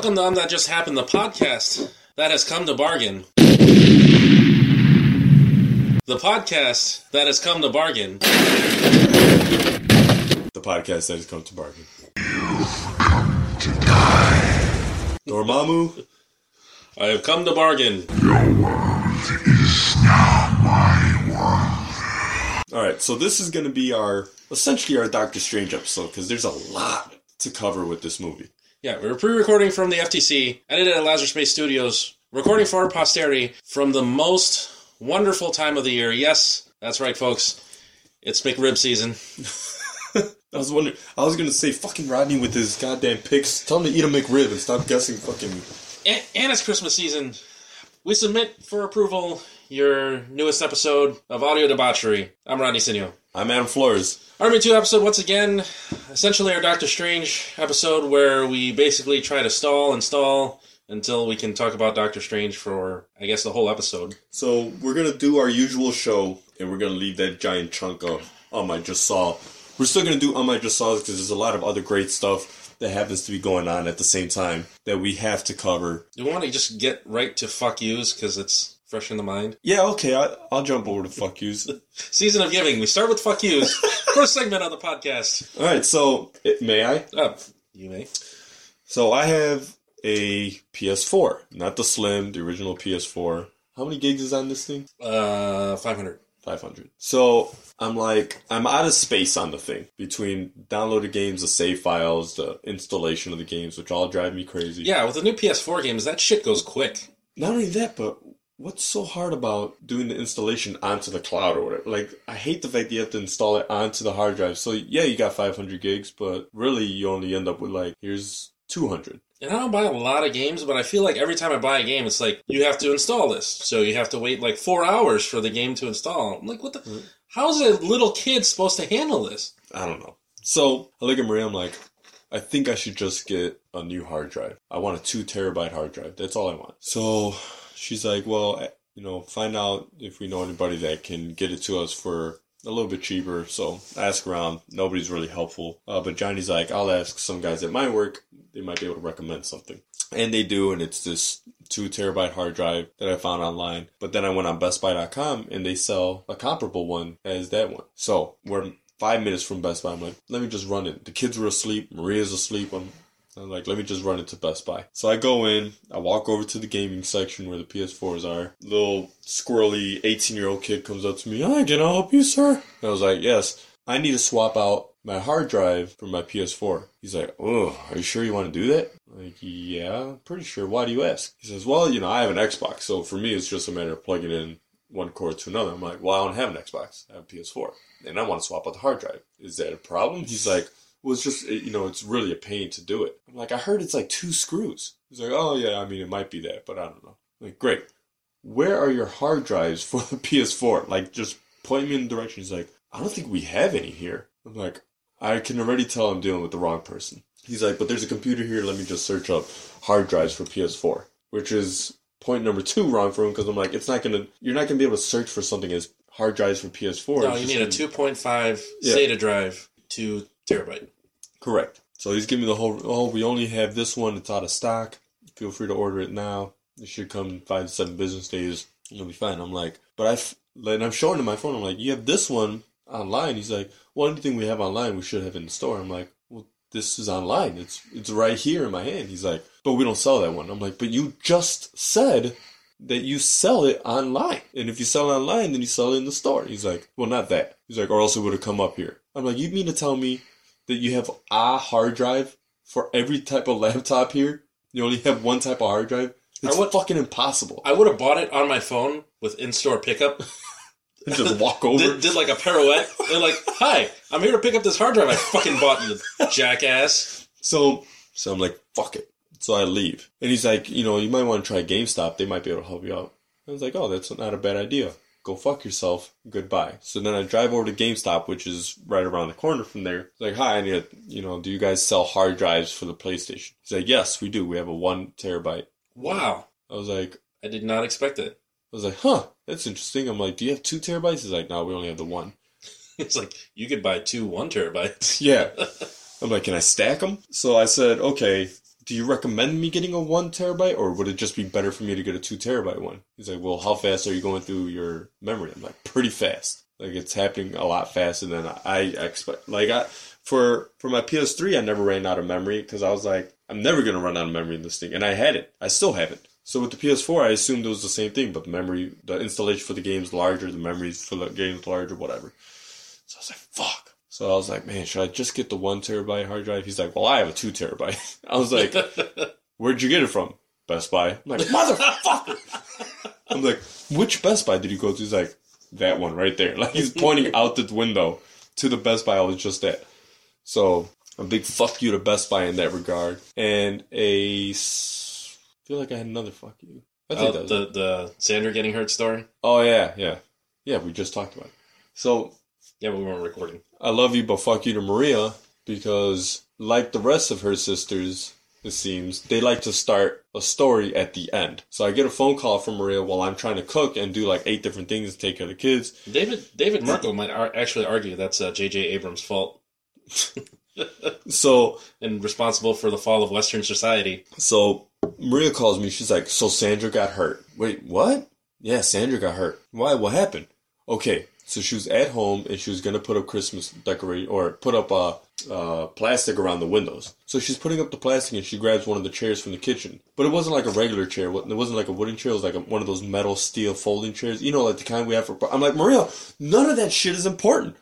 Welcome to Um That Just Happened, the podcast that has come to bargain. The podcast that has come to bargain. The podcast that has come to bargain. You've come to die. Dormammu. I have come to bargain. Your world is now my world. All right, so this is going to be our essentially our Doctor Strange episode because there's a lot to cover with this movie. Yeah, we were pre-recording from the FTC, edited at Lazarus Space Studios, recording for posterity from the most wonderful time of the year. Yes, that's right, folks. It's McRib season. I was wondering, I was to say fucking Rodney with his goddamn picks. Tell him to eat a McRib and stop guessing fucking. And, and it's Christmas season. We submit for approval your newest episode of Audio Debauchery. I'm Rodney Sinio. I'm Adam Flores. Army 2 episode, once again, essentially our Doctor Strange episode where we basically try to stall and stall until we can talk about Doctor Strange for, I guess, the whole episode. So we're gonna do our usual show, and we're gonna leave that giant chunk of um I just saw. We're still gonna do um I just saw because there's a lot of other great stuff that happens to be going on at the same time that we have to cover. Do we want to just get right to fuck yous because it's fresh in the mind? Yeah, okay, I, I'll jump over to fuck yous. Season of Giving. We start with fuck yous. First segment on the podcast. All right, so it, may I? Uh, you may. So I have a PS4, not the Slim, the original PS4. How many gigs is on this thing? Uh, 500. 500. So I'm like, I'm out of space on the thing between downloaded games, the save files, the installation of the games, which all drive me crazy. Yeah, with the new PS4 games, that shit goes quick. Not only that, but what's so hard about doing the installation onto the cloud or whatever? Like, I hate the fact that you have to install it onto the hard drive. So yeah, you got 500 gigs, but really you only end up with like, here's 200. And I don't buy a lot of games, but I feel like every time I buy a game, it's like you have to install this, so you have to wait like four hours for the game to install. I'm like, what the? Mm-hmm. How's a little kid supposed to handle this? I don't know. So I look at Maria. I'm like, I think I should just get a new hard drive. I want a two terabyte hard drive. That's all I want. So she's like, well, you know, find out if we know anybody that can get it to us for a little bit cheaper. So ask around. Nobody's really helpful. Uh, but Johnny's like, I'll ask some guys at my work. They might be able to recommend something. And they do, and it's this two terabyte hard drive that I found online. But then I went on BestBuy.com and they sell a comparable one as that one. So we're five minutes from Best Buy. I'm like, let me just run it. The kids were asleep. Maria's asleep. I'm, I'm like, let me just run it to Best Buy. So I go in. I walk over to the gaming section where the PS4s are. Little squirrely 18 year old kid comes up to me. Hi, can I help you, sir? And I was like, yes. I need to swap out my hard drive for my PS4. He's like, oh, are you sure you want to do that? I'm like, yeah, pretty sure. Why do you ask? He says, well, you know, I have an Xbox, so for me, it's just a matter of plugging in one cord to another. I'm like, well, I don't have an Xbox. I have a PS4, and I want to swap out the hard drive. Is that a problem? He's like, well, it's just, eh, you know, it's really a pain to do it. I'm like, I heard it's like two screws. He's like, oh, yeah, I mean, it might be that, but I don't know. I'm like, great. Where are your hard drives for the PS4? Like, just point me in the direction. He's like, I don't think we have any here. I'm like, I can already tell I'm dealing with the wrong person. He's like, but there's a computer here. Let me just search up hard drives for PS4, which is point number two wrong for him because I'm like, it's not gonna, you're not gonna be able to search for something as hard drives for PS4. No, you need a gonna- 2.5 Yeah. SATA drive, two terabyte. Correct. So he's giving me the whole, oh, we only have this one. It's out of stock. Feel free to order it now. It should come five to seven business days. It'll be fine. I'm like, but I've, and I'm showing him my phone. I'm like, you have this one online. He's like, well, anything we have online, we should have in the store. I'm like, well, this is online. It's, it's right here in my hand. He's like, but we don't sell that one. I'm like, but you just said that you sell it online. And if you sell it online, then you sell it in the store. He's like, well, not that. He's like, or else it would have come up here. I'm like, you mean to tell me that you have a hard drive for every type of laptop here? You only have one type of hard drive? It's I would- fucking impossible. I would have bought it on my phone with in-store pickup. and Just walk over. did, did like a pirouette. They're like, "Hi, I'm here to pick up this hard drive I fucking bought you, jackass." So, so I'm like, fuck it. So I leave. And he's like, you know, you might want to try GameStop. They might be able to help you out. I was like, oh, that's not a bad idea. Go fuck yourself. Goodbye. So then I drive over to GameStop, which is right around the corner from there. It's like, hi, I need a, you know, do you guys sell hard drives for the PlayStation? He's like, yes, we do. We have a one terabyte. Wow, I was like, I did not expect it. I was like, huh, that's interesting. I'm like, do you have two terabytes? He's like, no, we only have the one. It's like you could buy two one terabytes. Yeah. I'm like, can I stack them? So I said, okay, do you recommend me getting a one terabyte or would it just be better for me to get a two terabyte one? He's like, well, how fast are you going through your memory? I'm like, pretty fast. Like it's happening a lot faster than I expect. Like I, for for my PS3, I never ran out of memory because I was like, I'm never gonna run out of memory in this thing, and I had it. I still have it. So with the PS4, I assumed it was the same thing, but memory, the installation for the game's larger, the memories for the game's larger, whatever. So I was like, fuck. So I was like, man, should I just get the one terabyte hard drive? He's like, well, I have a two terabyte. I was like, where'd you get it from? Best Buy. I'm like, motherfucker. I'm like, which Best Buy did you go to? He's like, that one right there. Like he's pointing out the window to the Best Buy I was just at. So a big fuck you to Best Buy in that regard, and a I feel like I had another fuck you. I think Oh, that was the the Sandra getting hurt story. Oh yeah, yeah, yeah. We just talked about it. So Yeah, we weren't recording. I love you, but fuck you to Maria because, like the rest of her sisters, it seems they like to start a story at the end. So I get a phone call from Maria while I'm trying to cook and do like eight different things to take care of the kids. David David Merkel might ar- actually argue that's uh, J.J. Abrams' fault So and responsible for the fall of Western society. So Maria calls me. She's like, "So Sandra got hurt." Wait, what? Yeah, Sandra got hurt. Why? What happened? Okay, so she was at home and she was gonna put up Christmas decoration or put up uh, uh, plastic around the windows. So she's putting up the plastic and she grabs one of the chairs from the kitchen, but it wasn't like a regular chair. It wasn't like a wooden chair. It was like a, one of those metal steel folding chairs. You know, like the kind we have for. I'm like Maria, none of that shit is important.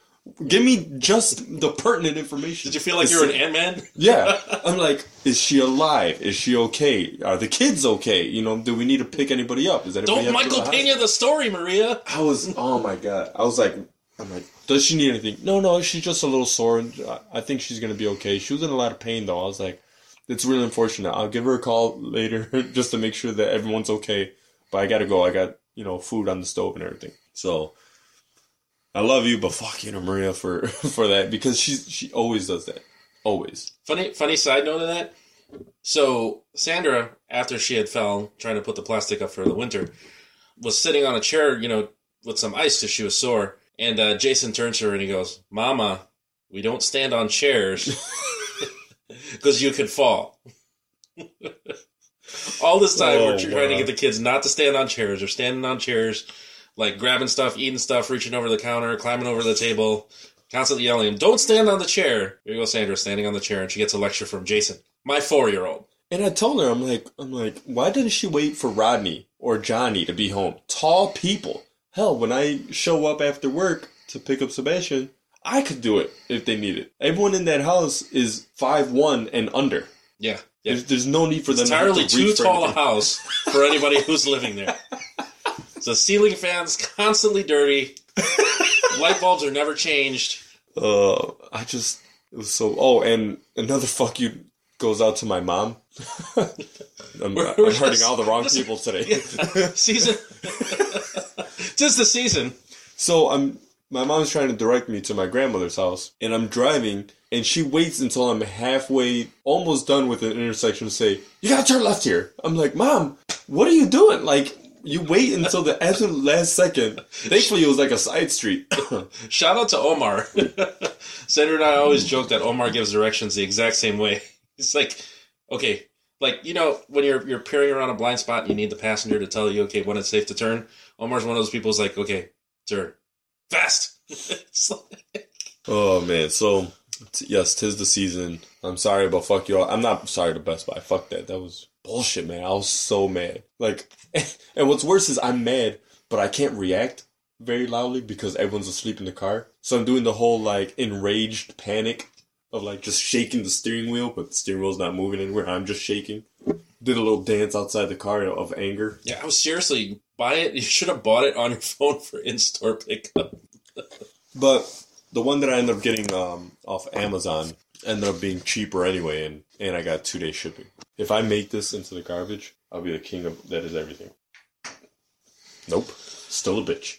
Give me just the pertinent information. Did you feel like you were an Ant Man? Yeah. I'm like, is she alive? Is she okay? Are the kids okay? You know, do we need to pick anybody up? Is anybody Don't have to go Michael the Pena the story, Maria. I was, oh my god. I was like, I'm like, does she need anything? No, no, she's just a little sore. and I- I think she's gonna be okay. She was in a lot of pain though. I was like, it's really unfortunate. I'll give her a call later just to make sure that everyone's okay. But I gotta go. I got you know food on the stove and everything. So. I love you, but fuck you Maria for for that because she she always does that, always. Funny funny side note of that. So Sandra, after she had fell trying to put the plastic up for the winter, was sitting on a chair, you know, with some ice because she was sore. And uh, Jason turns to her and he goes, "Mama, we don't stand on chairs because you could fall." All this time, Oh, we're trying to get the kids not to stand on chairs. They're standing on chairs, like grabbing stuff, eating stuff, reaching over the counter, climbing over the table, constantly yelling, "Don't stand on the chair!" Here you go, Sandra standing on the chair, and she gets a lecture from Jason, my four-year-old. And I told her, I'm like, I'm like, why didn't she wait for Rodney or Johnny to be home? Tall people. Hell, when I show up after work to pick up Sebastian, I could do it if they need it. Everyone in that house is five one and under. Yeah, yeah. There's, there's no need for them It's entirely to too tall a house for anybody who's living there. So ceiling fans constantly dirty. Light bulbs are never changed. Uh, I just it was so. Oh, and another fuck you goes out to my mom. I'm, We're- I'm we're hurting just- all the wrong listen- people today. Season. Tis the season. So I'm my mom's trying to direct me to my grandmother's house, and I'm driving, and she waits until I'm halfway, almost done with an intersection to say, "You gotta turn left here." I'm like, "Mom, what are you doing?" Like. You wait until the absolute last second. Thankfully, it was like a side street. Shout out to Omar. Sandra and I always joke that Omar gives directions the exact same way. It's like, okay, like you know when you're you're peering around a blind spot and you need the passenger to tell you okay when it's safe to turn. Omar's one of those people who's like, okay, turn fast. Like- oh man! So t- yes, tis the season. I'm sorry, but fuck you all. I'm not sorry to Best Buy. Fuck that. That was bullshit, man. I was so mad. Like, and what's worse is I'm mad, but I can't react very loudly because everyone's asleep in the car. So I'm doing the whole like enraged panic of like just shaking the steering wheel, but the steering wheel's not moving anywhere. I'm just shaking. Did a little dance outside the car of anger. yeah, I was seriously buy it. You should have bought it on your phone for in-store pickup. But the one that I ended up getting um, off Amazon ended up being cheaper anyway, and, and I got two day shipping. If I make this into the garbage, I'll be the king of that is everything. Nope, still a bitch.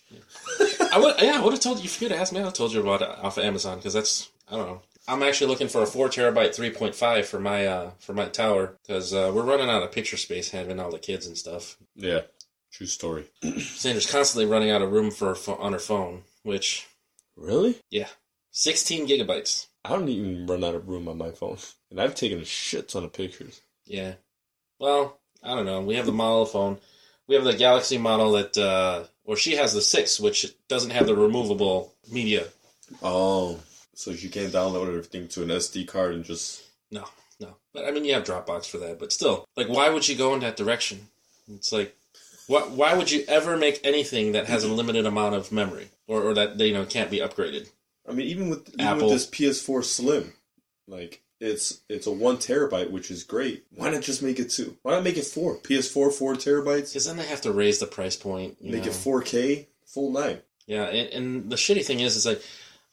I would, yeah, I would have told you. If you'd asked me, I told you about it off of Amazon because that's I don't know. I'm actually looking for a four terabyte 3.5 for my uh for my tower because uh, we're running out of picture space having all the kids and stuff. Yeah, true story. Sandra's constantly running out of room for her on her phone, which Really? yeah, 16 gigabytes. I don't even run out of room on my phone, and I've taken a shit ton of pictures. Yeah. Well, I don't know. We have the model phone. We have the Galaxy model that, uh, or she has the six, which doesn't have the removable media. Oh, so you can't download everything to an SD card and just. No, no. But I mean, you have Dropbox for that. But still, like, why would you go in that direction? It's like, why, why would you ever make anything that has a limited amount of memory or, or that you know can't be upgraded? I mean, even with even Apple. with this PS4 Slim, like it's it's a one terabyte, which is great. Why not just make it two? Why not make it four? PS4 four terabytes. Because then they have to raise the price point. you Make know. it 4K, full nine. Yeah, and, and the shitty thing is, is like,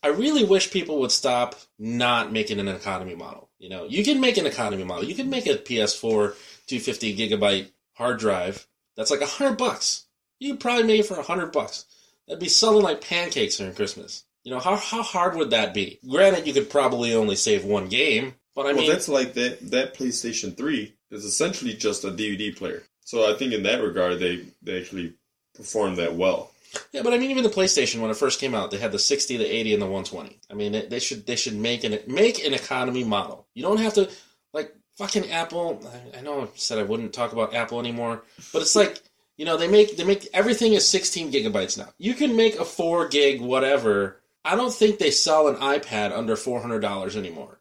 I really wish people would stop not making an economy model. You know, you can make an economy model. You can make a PS4 250 gigabyte hard drive that's like a hundred bucks. You could probably make it for a hundred bucks. That'd be selling like pancakes during Christmas. You know, how, how hard would that be? Granted, you could probably only save one game, but I well, mean, that's like that. That PlayStation Three is essentially just a DVD player. So I think in that regard, they they actually performed that well. Yeah, but I mean, even the PlayStation when it first came out, they had the sixty, the eighty, and the one twenty. I mean, they, should they should make an make an economy model. You don't have to like fucking Apple. I, I know I said I wouldn't talk about Apple anymore, but it's like you know they make they make everything is sixteen gigabytes now. You can make a four gig whatever. I don't think they sell an iPad under four hundred dollars anymore.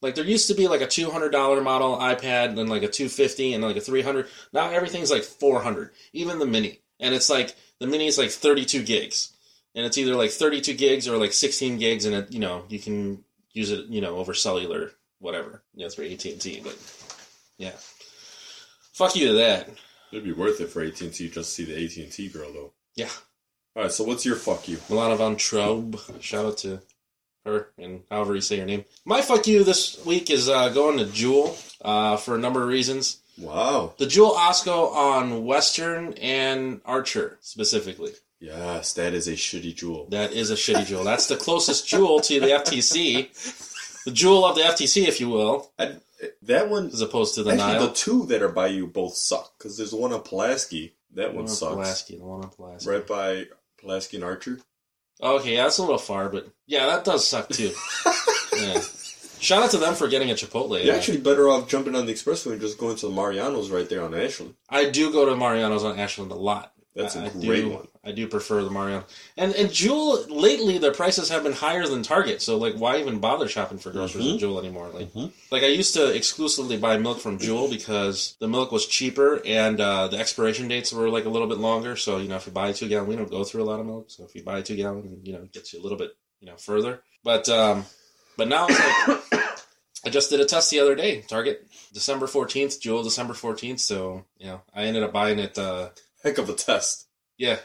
Like there used to be like a two hundred dollar model iPad, and then like a two fifty, and like a three hundred. Now everything's like four hundred, even the mini, and it's like the mini is like thirty two gigs, and it's either like thirty two gigs or like sixteen gigs, and it you know you can use it you know over cellular whatever. Yeah, through AT and T, but yeah, fuck you to that. It'd be worth it for AT and T just to see the AT and T girl though. Yeah, All right, so what's your fuck you? Milana Vayntrub. Shout out to her and however you say her name. My fuck you this week is uh, going to Jewel uh, for a number of reasons. Wow. The Jewel Osco on Western and Archer specifically. Yes, that is a shitty jewel. That is a shitty jewel. That's the closest jewel to the FTC. The jewel of the FTC, if you will, I, that one, as opposed to the actually, Nile. the two that are by you both suck because there's one on Pulaski. That The one sucks. Pulaski, the one on Pulaski. Right by Pulaski and Archer. Okay, yeah, that's a little far, but yeah, that does suck too. yeah. Shout out to them for getting a Chipotle. You're Uh, actually better off jumping on the expressway and just going to the Mariano's right there on Ashland. I do go to Mariano's on Ashland a lot. That's a I- I great do, one. I do prefer the Mariano. And and Jewel lately their prices have been higher than Target, so like why even bother shopping for groceries Mhm. at Jewel anymore? Like Mhm. like I used to exclusively buy milk from Jewel because the milk was cheaper and uh, the expiration dates were like a little bit longer. So you know if you buy a two gallon, we don't go through a lot of milk. So if you buy a two gallon, you know it gets you a little bit you know further. But um, but now it's like I just did a test the other day. Target December fourteenth, Jewel December fourteenth. So you know I ended up buying it. Uh, Heck of a test. yeah.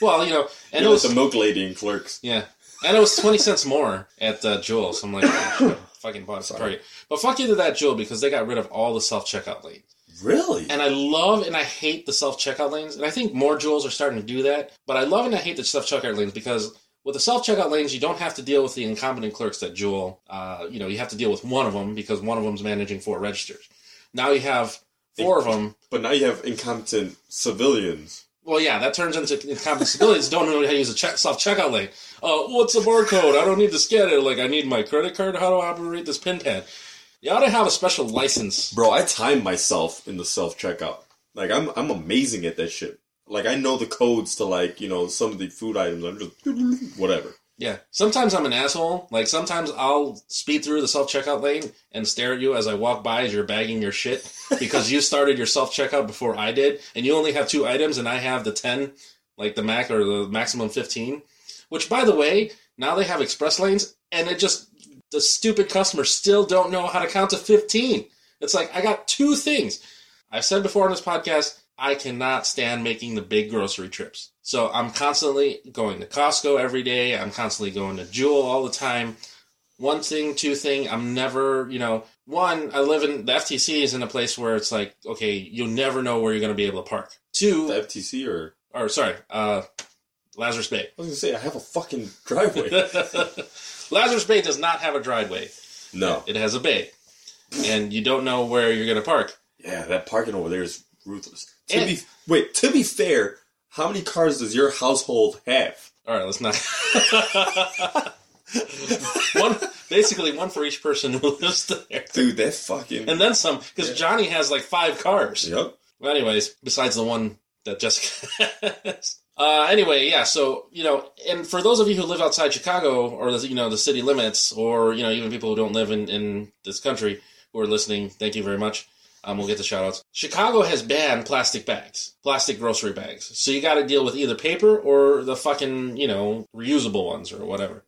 Well, you know, and You're it was the milk lady in Clerks. yeah, and it was twenty cents more at uh, Jewel. So I'm like, oh, fucking bought it. But fuck you to that Jewel because they got rid of all the self checkout lanes. Really? And I love and I hate the self checkout lanes, and I think more Jewels are starting to do that. But I love and I hate the self checkout lanes because with the self checkout lanes, you don't have to deal with the incompetent clerks that Jewel. Uh, you know, you have to deal with one of them because one of them's managing four registers. Now you have four of them. but now you have incompetent civilians. Well, yeah, that turns into incompetent civilians don't know how to use a check, self checkout lane. Uh, what's a barcode? I don't need to scan it. Like, I need my credit card. How do I operate this pin pad? You ought to have a special license. Bro, I time myself in the self checkout. Like I'm I'm amazing at that shit. Like I know the codes to like, you know, some of the food items. I'm just whatever. Yeah. Sometimes I'm an asshole. Like, sometimes I'll speed through the self checkout lane and stare at you as I walk by as you're bagging your shit because you started your self checkout before I did, and you only have two items, and I have the 10, like the Mac or the maximum 15. Which, by the way, now they have express lanes, and it just, the stupid customers still don't know how to count to 15. It's like, I got two things. I've said before on this podcast, I cannot stand making the big grocery trips. So I'm constantly going to Costco every day. I'm constantly going to Jewel all the time. One thing, two thing, I'm never, you know, one, I live in, the FTC is in a place where it's like, okay, you'll never know where you're going to be able to park. Two, The FTC or or sorry, uh, Lazarus Bay. I was gonna say I have a fucking driveway. Lazarus Bay does not have a driveway. no. It has a bay. And you don't know where you're going to park. Yeah, that parking over there is ruthless. To And- be wait, to be fair, how many cars does your household have? All right, let's not. One, Basically, one for each person who lives there, Dude, that fucking. and then some. Because Yeah. Johnny has like five cars. Yep. Well, anyways, besides the one that Jessica has. Uh, anyway, yeah. So you know, and for those of you who live outside Chicago or the you know the city limits, or you know even people who don't live in in this country who are listening, thank you very much. Um, we'll get the shout outs. Chicago has banned plastic bags, plastic grocery bags. So you got to deal with either paper or the fucking, you know, reusable ones or whatever.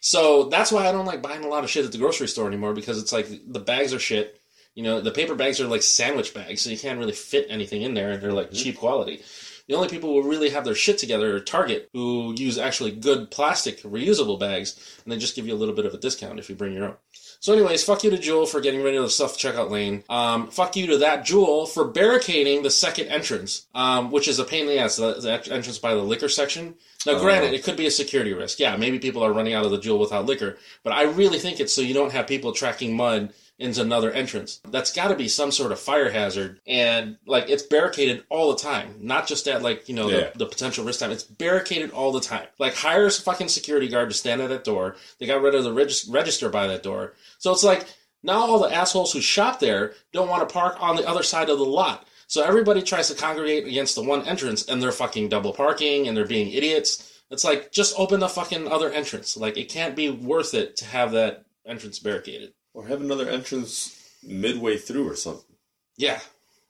So that's why I don't like buying a lot of shit at the grocery store anymore because it's like the bags are shit. You know, the paper bags are like sandwich bags, so you can't really fit anything in there and they're like cheap quality. The only people who really have their shit together are Target, who use actually good plastic reusable bags, and they just give you a little bit of a discount if you bring your own. So, anyways, fuck you to Jewel for getting rid of the self checkout lane. Um, fuck you to that Jewel for barricading the second entrance, um, which is a pain in the ass. The, the entrance by the liquor section. Now, Oh. granted, it could be a security risk. Yeah, maybe people are running out of the Jewel without liquor, but I really think it's so you don't have people tracking mud into another entrance. That's got to be some sort of fire hazard, and like it's barricaded all the time, not just at like you know Yeah. the, the potential risk time. It's barricaded all the time. Like hire a fucking security guard to stand at that door. They got rid of the regis- register by that door, so it's like now all the assholes who shop there don't want to park on the other side of the lot. So everybody tries to congregate against the one entrance, and they're fucking double parking, and they're being idiots. It's like just open the fucking other entrance. Like it can't be worth it to have that entrance barricaded. Or have another entrance midway through or something. Yeah,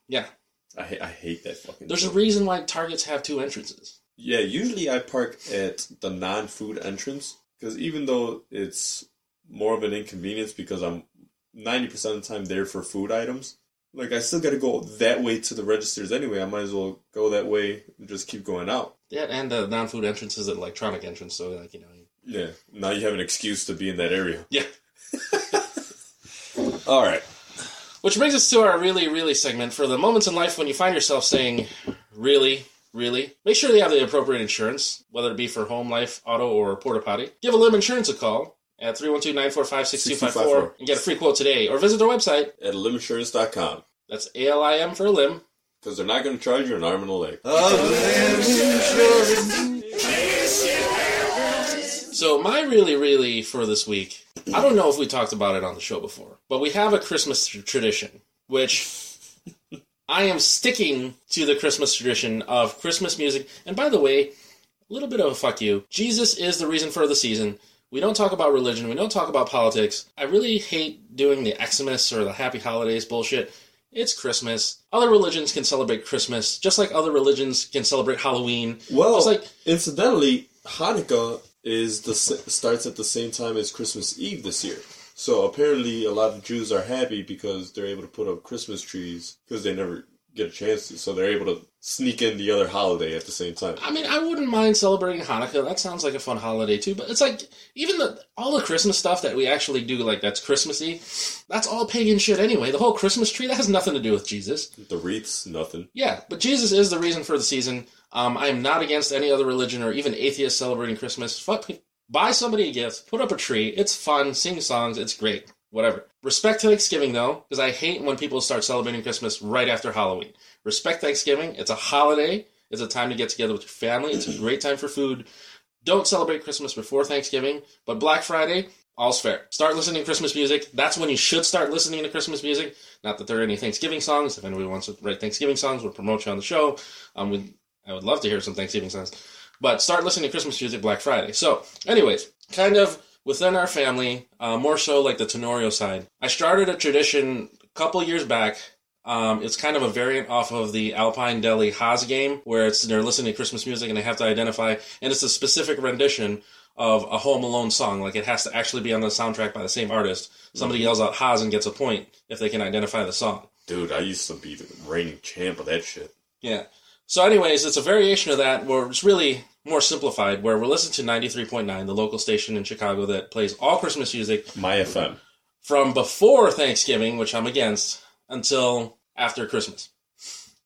yeah. I, ha- I hate that fucking. There's a reason why targets have two entrances. Yeah, usually I park at the non-food entrance because even though it's more of an inconvenience because I'm ninety percent of the time there for food items, like I still got to go that way to the registers anyway. I might as well go that way and just keep going out. Yeah, and the non-food entrance is an electronic entrance, so like you know. Yeah, now you have an excuse to be in that area. Yeah. All right. Which brings us to our really, really segment for the moments in life when you find yourself saying, really, really. Make sure they have the appropriate insurance, whether it be for home, life, auto, or porta potty. Give a Lim Insurance a call at 312-945-6254 and get a free quote today, or visit their website. At liminsurance.com That's A-L-I-M for a limb. because they're not going to charge you an arm and a leg. So my really, really for this week, I don't know if we talked about it on the show before, but we have a Christmas tradition, which I am sticking to the Christmas tradition of Christmas music. And by the way, a little bit of a fuck you. Jesus is the reason for the season. We don't talk about religion. We don't talk about politics. I really hate doing the Xmas or the Happy Holidays bullshit. It's Christmas. Other religions can celebrate Christmas, just like other religions can celebrate Halloween. Well, It's like incidentally, Hanukkah is the starts at the same time as Christmas Eve this year. So apparently, a lot of Jews are happy because they're able to put up Christmas trees because they never get a chance to. So they're able to sneak in the other holiday at the same time. I mean, I wouldn't mind celebrating Hanukkah. That sounds like a fun holiday too. But it's like even the all the Christmas stuff that we actually do, like that's Christmassy. That's all pagan shit anyway. The whole Christmas tree that has nothing to do with Jesus. The wreaths, nothing. Yeah, but Jesus is the reason for the season. Um, I am not against any other religion or even atheists celebrating Christmas. Fuck, buy somebody a gift, put up a tree. It's fun, sing songs. It's great. Whatever. Respect Thanksgiving though, because I hate when people start celebrating Christmas right after Halloween. Respect Thanksgiving. It's a holiday. It's a time to get together with your family. It's a great time for food. Don't celebrate Christmas before Thanksgiving, but Black Friday, all's fair. Start listening to Christmas music. That's when you should start listening to Christmas music. Not that there are any Thanksgiving songs. If anybody wants to write Thanksgiving songs, we'll promote you on the show. Um, we, I would love to hear some Thanksgiving songs. But start listening to Christmas music Black Friday. So, anyways, kind of within our family, uh, more so like the Tenorio side. I started a tradition a couple years back. Um, it's kind of a variant off of the Alpine Deli Haas game, where it's they're listening to Christmas music and they have to identify, and it's a specific rendition of a Home Alone song. Like it has to actually be on the soundtrack by the same artist. Somebody yells out Haas and gets a point if they can identify the song. Dude, I used to be the reigning champ of that shit. Yeah. So, anyways, it's a variation of that where it's really more simplified, where we're listening to 93.9, the local station in Chicago that plays all Christmas music My FM. from before Thanksgiving, which I'm against, until after Christmas.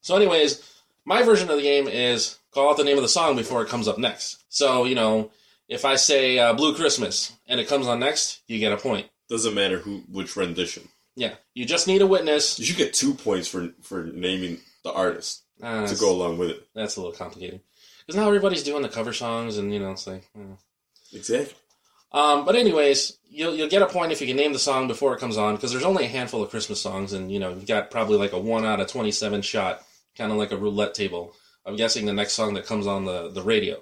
So, anyways, my version of the game is call out the name of the song before it comes up next. So, you know, if I say uh, Blue Christmas and it comes on next, you get a point. Doesn't matter who which rendition. Yeah. You just need a witness. You should get two points for for naming the artist Uh, to go along with it. that's a little complicated. Because now everybody's doing the cover songs, and, you know, it's like. uh, Exactly. Um, but anyways, you'll you'll get a point if you can name the song before it comes on because there's only a handful of Christmas songs, and you know you've got probably like a one out of twenty seven shot, kind of like a roulette table. I'm guessing the next song that comes on the the radio.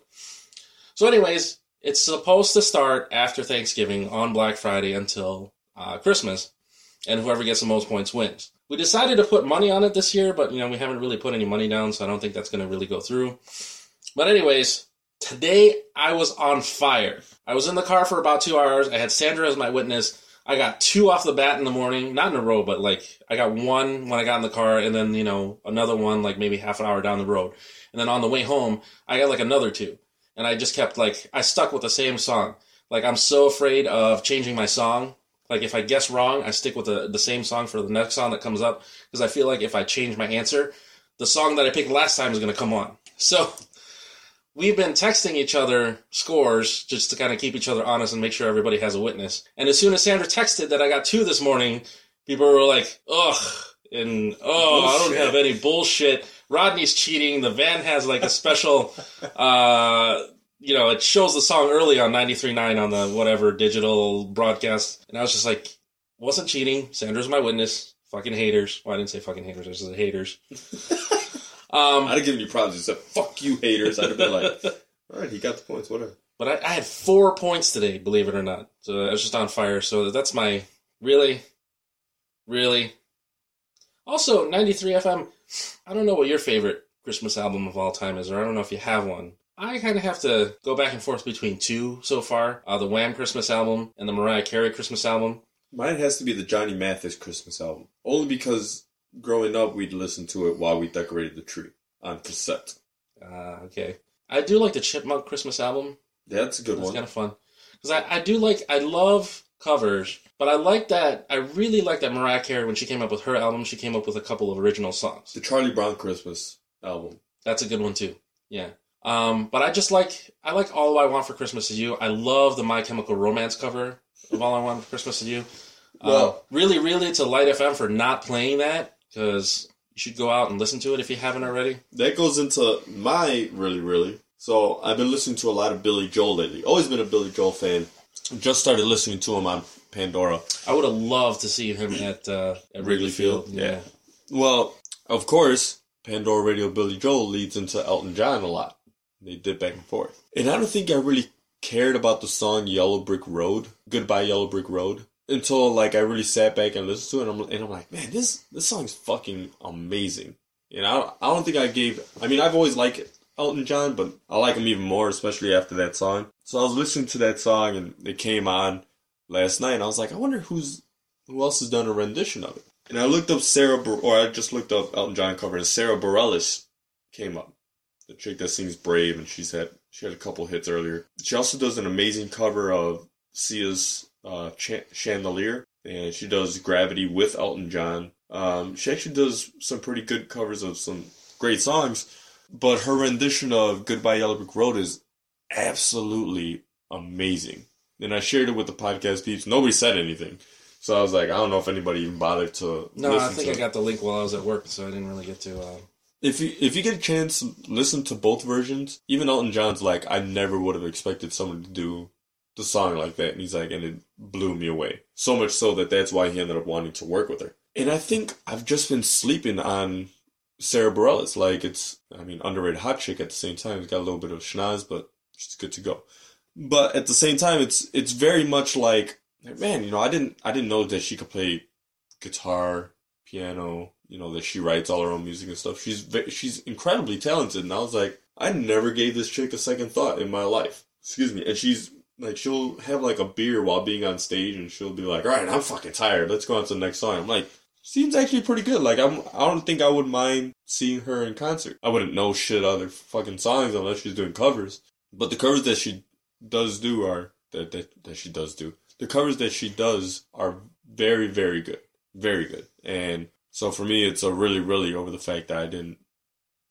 So, anyways, it's supposed to start after Thanksgiving on Black Friday until uh, Christmas, and whoever gets the most points wins. We decided to put money on it this year, but you know we haven't really put any money down, so I don't think that's going to really go through. But anyways, today I was on fire. I was in the car for about two hours. I had Sandra as my witness. I got two off the bat in the morning, not in a row, but like I got one when I got in the car, and then you know another one like maybe half an hour down the road, and then on the way home I got like another two, and I just kept like I stuck with the same song. Like I'm so afraid of changing my song. Like if I guess wrong, I stick with the the same song for the next song that comes up because I feel like if I change my answer, the song that I picked last time is going to come on. So we've been texting each other scores just to kind of keep each other honest and make sure everybody has a witness. And as soon as Sandra texted that I got two this morning, people were like, ugh, and oh, I don't have any bullshit. Rodney's cheating. The van has like a special, uh, you know, it shows the song early on 93.9 on the whatever digital broadcast. And I was just like, wasn't cheating. Sandra's my witness. Fucking haters. Well, I didn't say fucking haters. I said haters. Um, I'd have given you props. You said, "Fuck you, haters." I'd have been like, "All right, he got the points. Whatever." But I, I had four points today, believe it or not. So I was just on fire. So that's my really, really. Also, 93 FM. I don't know what your favorite Christmas album of all time is, or I don't know if you have one. I kind of have to go back and forth between two so far uh, the Wham Christmas album and the Mariah Carey Christmas album. Mine has to be the Johnny Mathis Christmas album, only because growing up we'd listen to it while we decorated the tree on cassette. Uh, okay. I do like the Chipmunk Christmas album. Yeah, that's a good That's one. It's kind of fun. Because I, I do like, I love covers, but I like that, I really like that Mariah Carey, when she came up with her album, she came up with a couple of original songs. The Charlie Brown Christmas album. That's a good one too. Yeah. Um, but I just like, I like All I Want for Christmas Is You. I love the My Chemical Romance cover of All I Want for Christmas Is You. Uh, Well- really, really to Light FM for not playing that, because you should go out and listen to it if you haven't already. That goes into my really, really. So I've been listening to a lot of Billy Joel lately. Always been a Billy Joel fan. Just started listening to him on Pandora. I would have loved to see him at, uh, at Wrigley Field. Field, yeah. Well, of course, Pandora Radio Billy Joel leads into Elton John a lot. They did back and forth. And I don't think I really cared about the song Yellow Brick Road, Goodbye Yellow Brick Road, until like I really sat back and listened to it and I'm, and I'm like, man, this this song's fucking amazing. And I I don't think I gave, I mean, I've always liked Elton John, but I like him even more, especially after that song. So I was listening to that song and it came on last night and I was like, I wonder who's, who else has done a rendition of it. And I looked up Sara, or I just looked up Elton John cover, and Sara Bareilles came up. The chick that sings "Brave," and she's had she had a couple hits earlier. She also does an amazing cover of Sia's uh, Ch- "Chandelier," and she does "Gravity" with Elton John. Um, she actually does some pretty good covers of some great songs, but her rendition of "Goodbye Yellow Brick Road" is absolutely amazing. And I shared it with the podcast peeps. Nobody said anything. So I was like, I don't know if anybody even bothered to No, I think to I got the link while I was at work, so I didn't really get to. Uh... If you if you get a chance, listen to both versions. Even Elton John's like, I never would have expected someone to do the song like that, and he's like, and it blew me away. So much so that that's why he ended up wanting to work with her. And I think I've just been sleeping on Sara Bareilles. Like it's, I mean, underrated hot chick at the same time. It's got a little bit of schnoz, but she's good to go. But at the same time, it's it's very much like, man, you know, I didn't I didn't know that she could play guitar, piano, you know, that she writes all her own music and stuff. She's she's incredibly talented, and I was like, I never gave this chick a second thought in my life. Excuse me. And she's like, she'll have like a beer while being on stage, and she'll be like, "All right, I'm fucking tired. Let's go on to the next song." I'm like, seems actually pretty good. Like, I'm I don't think I would mind seeing her in concert. I wouldn't know shit other fucking songs unless she's doing covers. But the covers that she does do are that that, that she does do. The covers that she does are very very good, very good. And so for me, it's a really really over the fact that I didn't,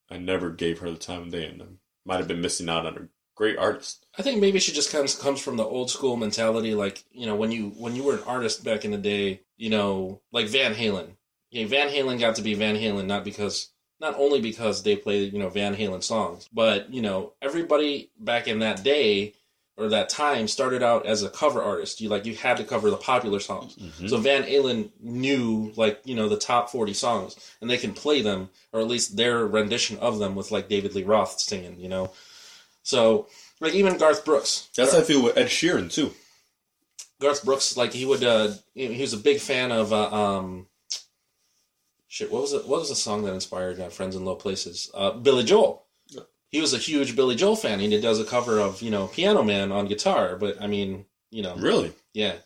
I never gave her the time of day, and I might have been missing out on a great artist. I think maybe she just comes comes from the old school mentality, like you know when you when you were an artist back in the day, you know, like Van Halen. Yeah, Van Halen got to be Van Halen not because not only because they played you know Van Halen songs, but you know everybody back in that day or that time started out as a cover artist. You like you had to cover the popular songs. Mhm. So Van Halen knew like you know the top forty songs, and they can play them, or at least their rendition of them with like David Lee Roth singing. You know, so like even Garth Brooks. That's how I feel with Ed Sheeran too. Garth Brooks, like he would, uh, he was a big fan of, uh, um, shit. What was it? What was the song that inspired uh, "Friends in Low Places"? Uh, Billy Joel. Yeah. He was a huge Billy Joel fan. and He does a cover of you know Piano Man on guitar, but I mean, you know, Really? yeah,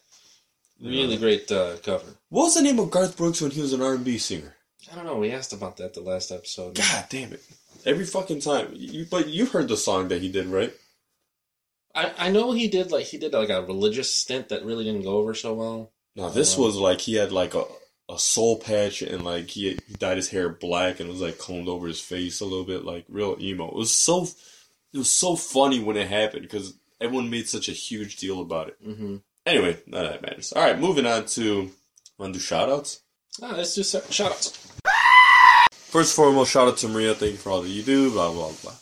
really great uh, cover. What was the name of Garth Brooks when he was an R and B singer? I don't know. We asked about that the last episode. God damn it! Every fucking time. You, but you've heard the song that he did, right? I, I know he did like he did like a religious stint that really didn't go over so well. No, this Uh, was like he had like a a soul patch and like he, he dyed his hair black and it was like combed over his face a little bit, like real emo. It was so it was so funny when it happened because everyone made such a huge deal about it. Mm-hmm. Anyway, none of that matters. All right, moving on to want to do shout outs? Ah, let's do shout outs. First and foremost, shout out to Maria. Thank you for all that you do. Blah blah blah.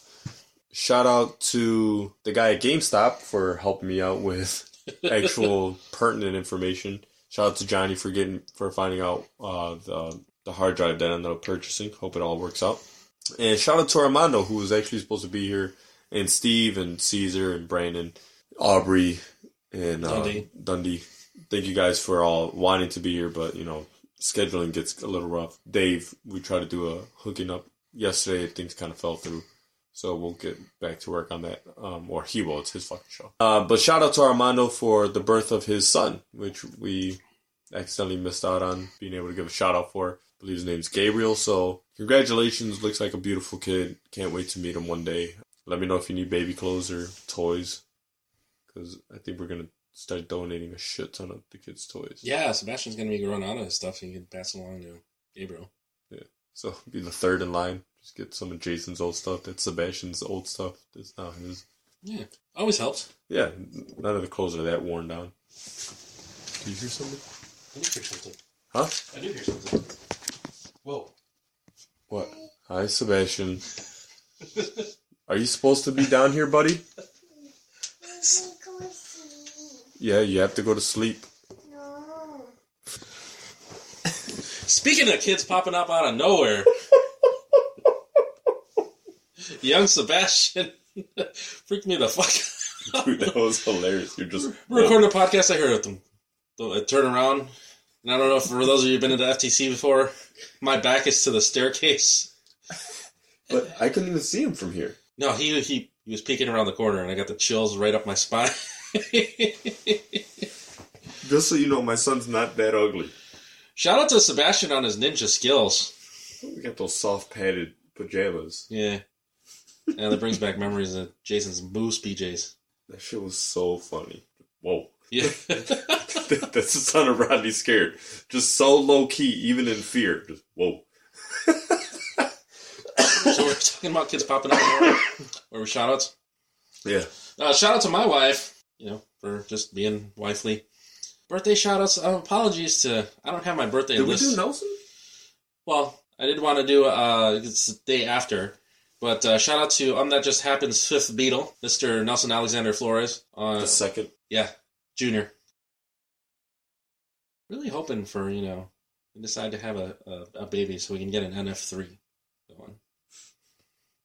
Shout out to the guy at GameStop for helping me out with actual pertinent information. Shout out to Johnny for getting for finding out uh, the the hard drive that I ended up purchasing. Hope it all works out. And shout out to Armando who was actually supposed to be here, and Steve and Caesar and Brandon, Aubrey and uh, Dundee. Dundee. Thank you guys for all wanting to be here, but you know scheduling gets a little rough. Dave, we tried to do a hooking up yesterday. Things kind of fell through. So we'll get back to work on that. Um, or he will. It's his fucking show. Uh, but shout out to Armando for the birth of his son, which we accidentally missed out on being able to give a shout out for. I believe his name's Gabriel. So congratulations. Looks like a beautiful kid. Can't wait to meet him one day. Let me know if you need baby clothes or toys. Because I think we're going to start donating a shit ton of the kids' toys. Yeah, Sebastian's gonna be running out of his stuff. And you can pass it along to Gabriel. Yeah. So be the third in line. Just get some of Jason's old stuff. That's Sebastian's old stuff. That's now his. Yeah, always helps. Yeah, none of the clothes are that worn down. Do you hear something? I do hear something. Huh? I do hear something. Whoa. What? Hi, Sebastian. Are you supposed to be down here, buddy? Yeah, you have to go to sleep. No. Speaking of kids popping up out of nowhere, young Sebastian freaked me the fuck out. Dude, that was hilarious. You're just. We're recording a podcast. I heard of them. I uh, turn around, and I don't know if for those of you who've been into FTC before, my back is to the staircase. But I couldn't even see him from here. No, he he he was peeking around the corner, and I got the chills right up my spine. Just so you know, my son's not that ugly. Shout out to Sebastian on his ninja skills. We got those soft padded pajamas. Yeah. Yeah, that brings back memories of Jason's Moose PJs. That shit was so funny. Whoa. Yeah. That's the son of Rodney scared. Just so low key, even in fear. Just whoa. so we're talking about kids popping up. Or we shout outs. Yeah. Uh, shout out to my wife, you know, for just being wifely. Birthday shout outs. Uh, apologies to. I don't have my birthday Did we do Nelson? Well, I did want to do uh it's the day after. But uh, shout out to um that just happens fifth Beatle, Mr. Nelson Alexander Flores. Uh, The second. yeah, Junior. Really hoping for you know, we decide to have a, a, a baby so we can get an NF three going.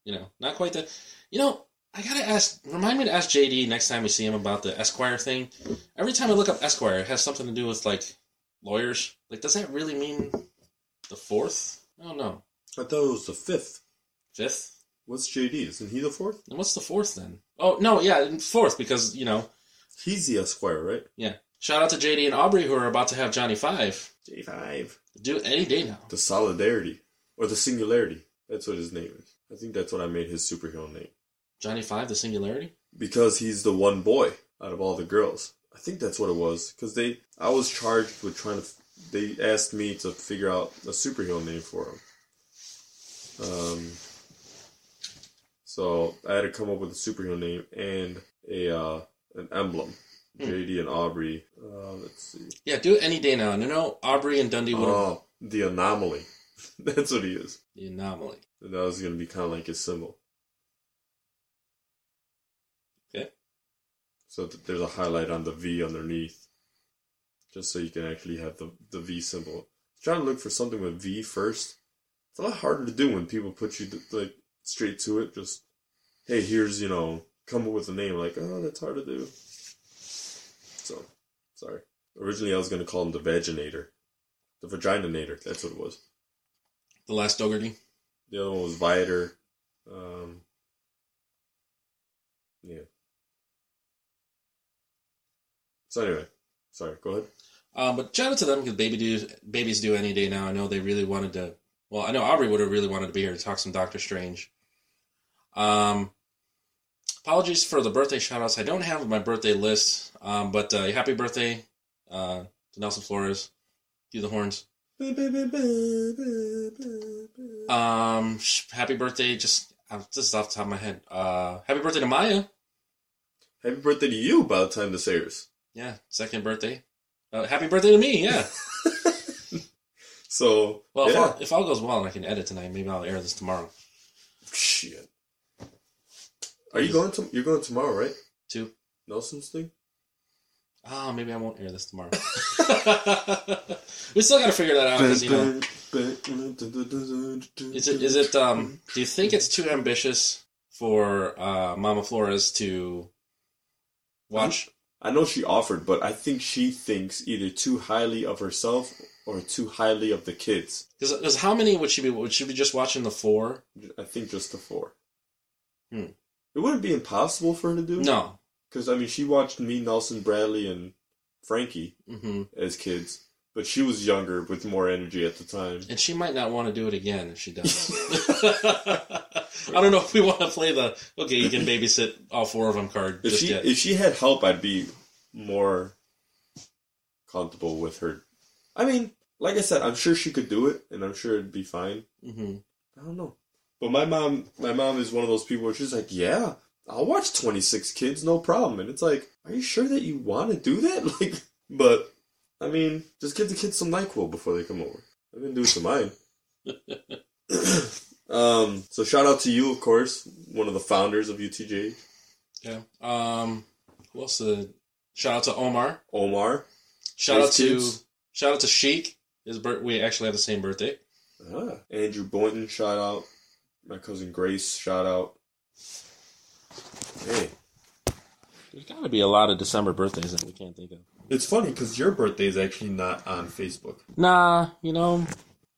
You know, not quite the. You know, I gotta ask. Remind me to ask JD next time we see him about the Esquire thing. Every time I look up Esquire, it has something to do with like lawyers. Like, does that really mean the fourth? I don't know. I thought it was the fifth. Fifth? What's JD? Isn't he the fourth? And what's the fourth then? Oh no, yeah, fourth because you know, He's the Esquire, right? yeah. Shout out to JD and Aubrey who are about to have Johnny Five. J5. Do it any day now. The Solidarity. Or the Singularity. That's what his name is. I think that's what I made his superhero name. Johnny Five, the Singularity. Because he's the one boy out of all the girls. I think that's what it was. Because they, I was charged with trying to. They asked me to figure out a superhero name for him. Um. So I had to come up with a superhero name and a uh, an emblem. Hmm. JD and Aubrey. Uh, let's see. Yeah, do it any day now. No, no, Aubrey and Dundee would Oh, the anomaly. That's what he is. the anomaly. And that was gonna be kind of like his symbol. Okay. So th- there's a highlight on the V underneath, just so you can actually have the the V symbol. Trying to look for something with V first. It's a lot harder to do when people put you th- like straight to it. Just hey, here's you know, come up with a name. Like oh, that's hard to do. So sorry. Originally, I was gonna call him the Vaginator, the Vagininator. That's what it was. The last Dougherty. The other one was Viator. Um, yeah. So anyway, sorry. Go ahead. Um, but shout out to them because baby do babies do any day now. I know they really wanted to. Well, I know Aubrey would have really wanted to be here to talk some Doctor Strange. Um, apologies for the birthday shout outs. I don't have my birthday list, um, but uh, happy birthday uh, to Nelson Flores. Do the horns. Um, happy birthday. Just uh, just off the top of my head. Uh, happy birthday to Maya. Happy birthday to you by the time this airs. Yeah, second birthday. Uh, happy birthday to me. Yeah. So Well, if, yeah. all, if all goes well and I can edit tonight, maybe I'll air this tomorrow. Shit. Are you going to? You're going tomorrow, right? To Nelson's thing. Oh, maybe I won't air this tomorrow. we still got to figure that out because you know, is it is it um? Do you think it's too ambitious for uh, Mama Flores to watch? I know she offered, but I think she thinks either too highly of herself or too highly of the kids. Because how many would she be? Would she be just watching the four? I think just the four. Hmm. It wouldn't be impossible for her to do. No. Because, I mean, she watched me, Nelson, Bradley, and Frankie hmm as kids, but she was younger with more energy at the time. And she might not want to do it again if she does. I don't know if we want to play the okay. You can babysit all four of them card If just she yet. if she had help, I'd be more comfortable with her. I mean, like I said, I'm sure she could do it, and I'm sure it'd be fine. hmm I don't know. But my mom, my mom is one of those people where she's like, "Yeah, I'll watch 26 kids, no problem." And it's like, "Are you sure that you want to do that?" Like, but I mean, just give the kids some Nyquil before they come over. I've been doing some mine. um, so shout out to you, of course, one of the founders of UTJ, Yeah. Um. Who else? Uh, shout out to Omar. Omar. Shout out to kids. shout out to Sheik. His birth. We actually have the same birthday. Ah, Andrew Boynton, shout out. My cousin Grace, shout out. Hey, There's got to be a lot of December birthdays that we can't think of. it's funny because your birthday is actually not on Facebook. Nah, you know,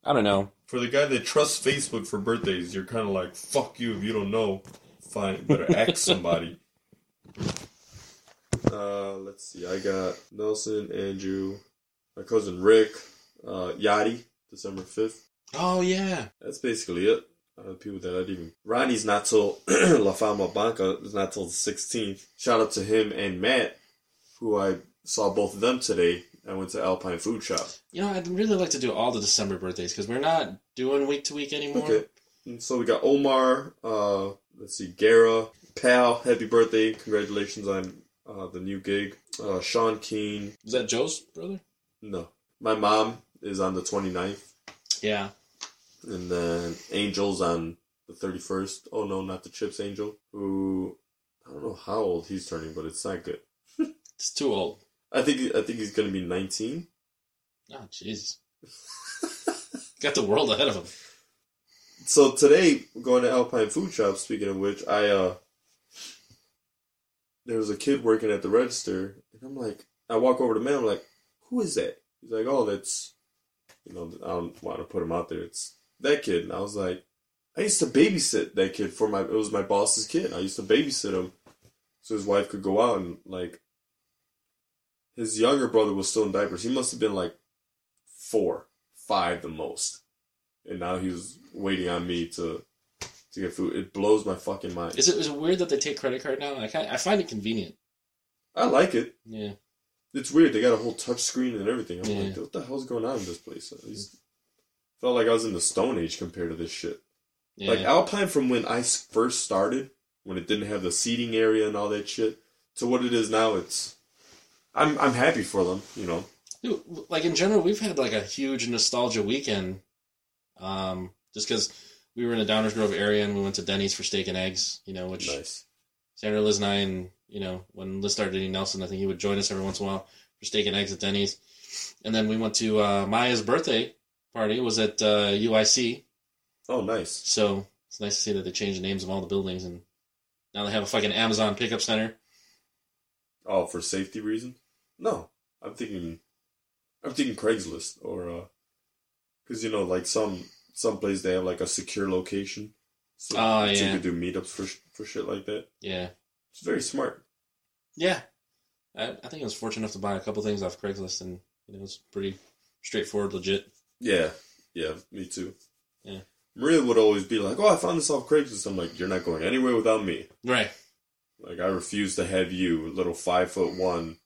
I don't know. For the guy that trusts Facebook for birthdays, you're kind of like, fuck you if you don't know. Fine, better ask somebody. Uh, let's see. I got Nelson, Andrew, my cousin Rick, uh, Yachty, December 5th. Oh yeah. That's basically it. Uh, people that I'd even. Ronnie's not till La Fama Banca is not till the 16th. Shout out to him and Matt, who I saw both of them today. I went to Alpine Food Shop. You know, I'd really like to do all the December birthdays because we're not doing week to week anymore. Okay. And so we got Omar, uh, let's see, Gara, Pal, happy birthday. Congratulations on uh, the new gig. Uh, Sean Keen, Is that Joe's brother? no. My mom is on the 29th. Yeah. And then Angel's on the 31st. Oh no, not the Chips Angel, who I don't know how old he's turning, but it's not good. It's too old. I think I think he's gonna be 19. Oh, jeez. Got the world ahead of him. So today, we're going to Alpine Food Shop. Speaking of which, I uh, there was a kid working at the register, and I'm like, I walk over to man. I'm like, who is that? He's like, oh, that's, you know, I don't want to put him out there. It's that kid, and I was like, I used to babysit that kid for my. It was my boss's kid. I used to babysit him, so his wife could go out and like. His younger brother was still in diapers. He must have been like four, five the most, and now he was waiting on me to to get food. It blows my fucking mind. Is it is it weird that they take credit card now? I kind I find it convenient. I like it. Yeah. It's weird. They got a whole touch screen and everything. I'm Yeah. like, what the hell's going on in this place? Felt like I was in the Stone Age compared to this shit. Yeah. Like Alpine from when I first started, when it didn't have the seating area and all that shit, to what it is now. It's I'm I'm happy for them. You know. Dude, like in general, we've had like a huge nostalgia weekend. Um, just because we were in the Downers Grove area and we went to Denny's for steak and eggs, you know, which Nice. Sandra, Liz, and I, and you know, when Liz started dating Nelson, I think he would join us every once in a while for steak and eggs at Denny's. And then we went to uh, Maya's birthday party. It was at uh, UIC, Oh, nice. so it's nice to see that they changed the names of all the buildings, and now they have a fucking Amazon pickup center. Oh, for safety reasons? No, I'm thinking, I'm thinking Craigslist or, uh, because you know, like some some place they have like a secure location, so, Oh, so yeah. you could do meetups for for shit like that. Yeah, It's very smart. yeah. I, I think I was fortunate enough to buy a couple things off Craigslist, and you know, it was pretty straightforward, legit. Yeah, yeah, me too. Yeah. Maria would always be like, "Oh, I found this off Craigslist." I'm like, "You're not going anywhere without me." Right. Like, I refuse to have you, a little five foot one,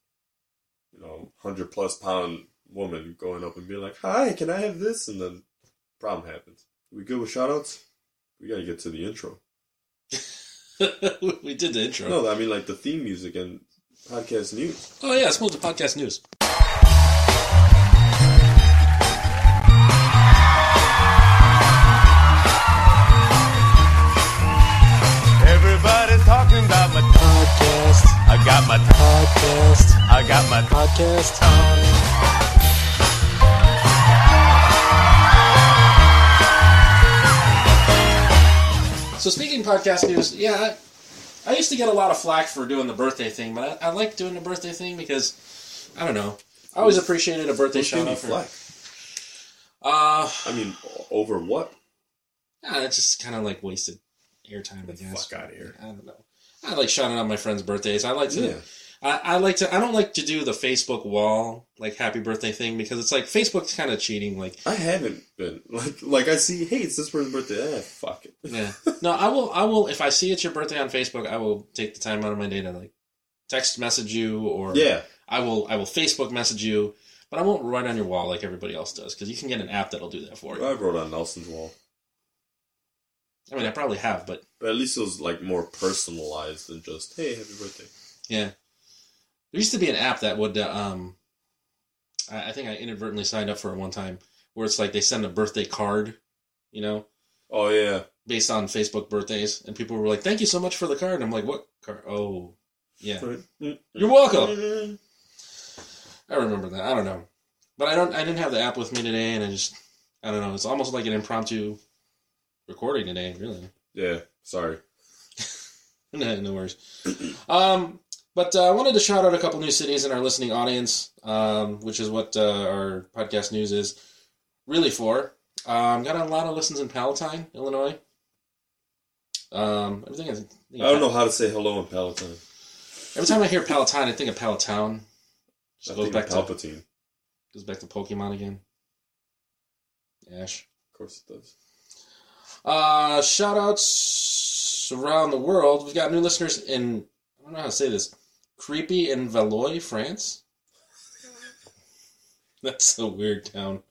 you know, hundred plus pound woman, going up and be like, "Hi, can I have this?" And then problem happens. We good with shoutouts? We gotta get to the intro. we did the intro. No, I mean like the theme music and podcast news. Oh yeah, let's move to podcast news. I got my podcast. I got my podcast. So speaking podcast news, yeah, I, I used to get a lot of flack for doing the birthday thing, but I, I like doing the birthday thing because I don't know. I always appreciated a birthday Who's shout out. For, flack? uh, I mean, over what? yeah, it's just kind of like wasted airtime, I guess. Fuck outta here. I don't know. I like shouting out my friends' birthdays. I like to. Yeah. I, I like to. I don't like to do the Facebook wall like happy birthday thing because it's like Facebook's kind of cheating. Like, I haven't been like like I see. Hey, it's this person's birthday. Eh, fuck it. yeah, no, I will. I will. If I see it's your birthday on Facebook, I will take the time out of my day to like text message you or Yeah, I will. I will Facebook message you, but I won't write on your wall like everybody else does because you can get an app that'll do that for you. I wrote on Nelson's wall, I mean, I probably have, but but at least it was like more personalized than just hey, happy birthday. yeah, there used to be an app that would. Uh, um, I, I think I inadvertently signed up for it one time where it's like they send a birthday card, you know. Oh yeah, based on Facebook birthdays, and people were like, "Thank you so much for the card." And I'm like, "What card? Oh, yeah, you're welcome." I remember that. I don't know, but I don't. I didn't have the app with me today, and I just, I don't know. It's almost like an impromptu recording today. Really, Yeah, sorry. no, no worries. Um, but uh, I wanted to shout out a couple new cities in our listening audience, um, which is what uh, our podcast news is really for. Um, got a lot of listens in Palatine, Illinois. Um, everything. I, think I don't know how to say hello in Palatine. Every time I hear Palatine, I think of Pallet Town. I Just goes think back to Palpatine. goes back to Pokemon again. Ash. Of course it does. Uh, shout outs around the world. We've got new listeners in I don't know how to say this. Creepy in Valois, France. That's a weird town.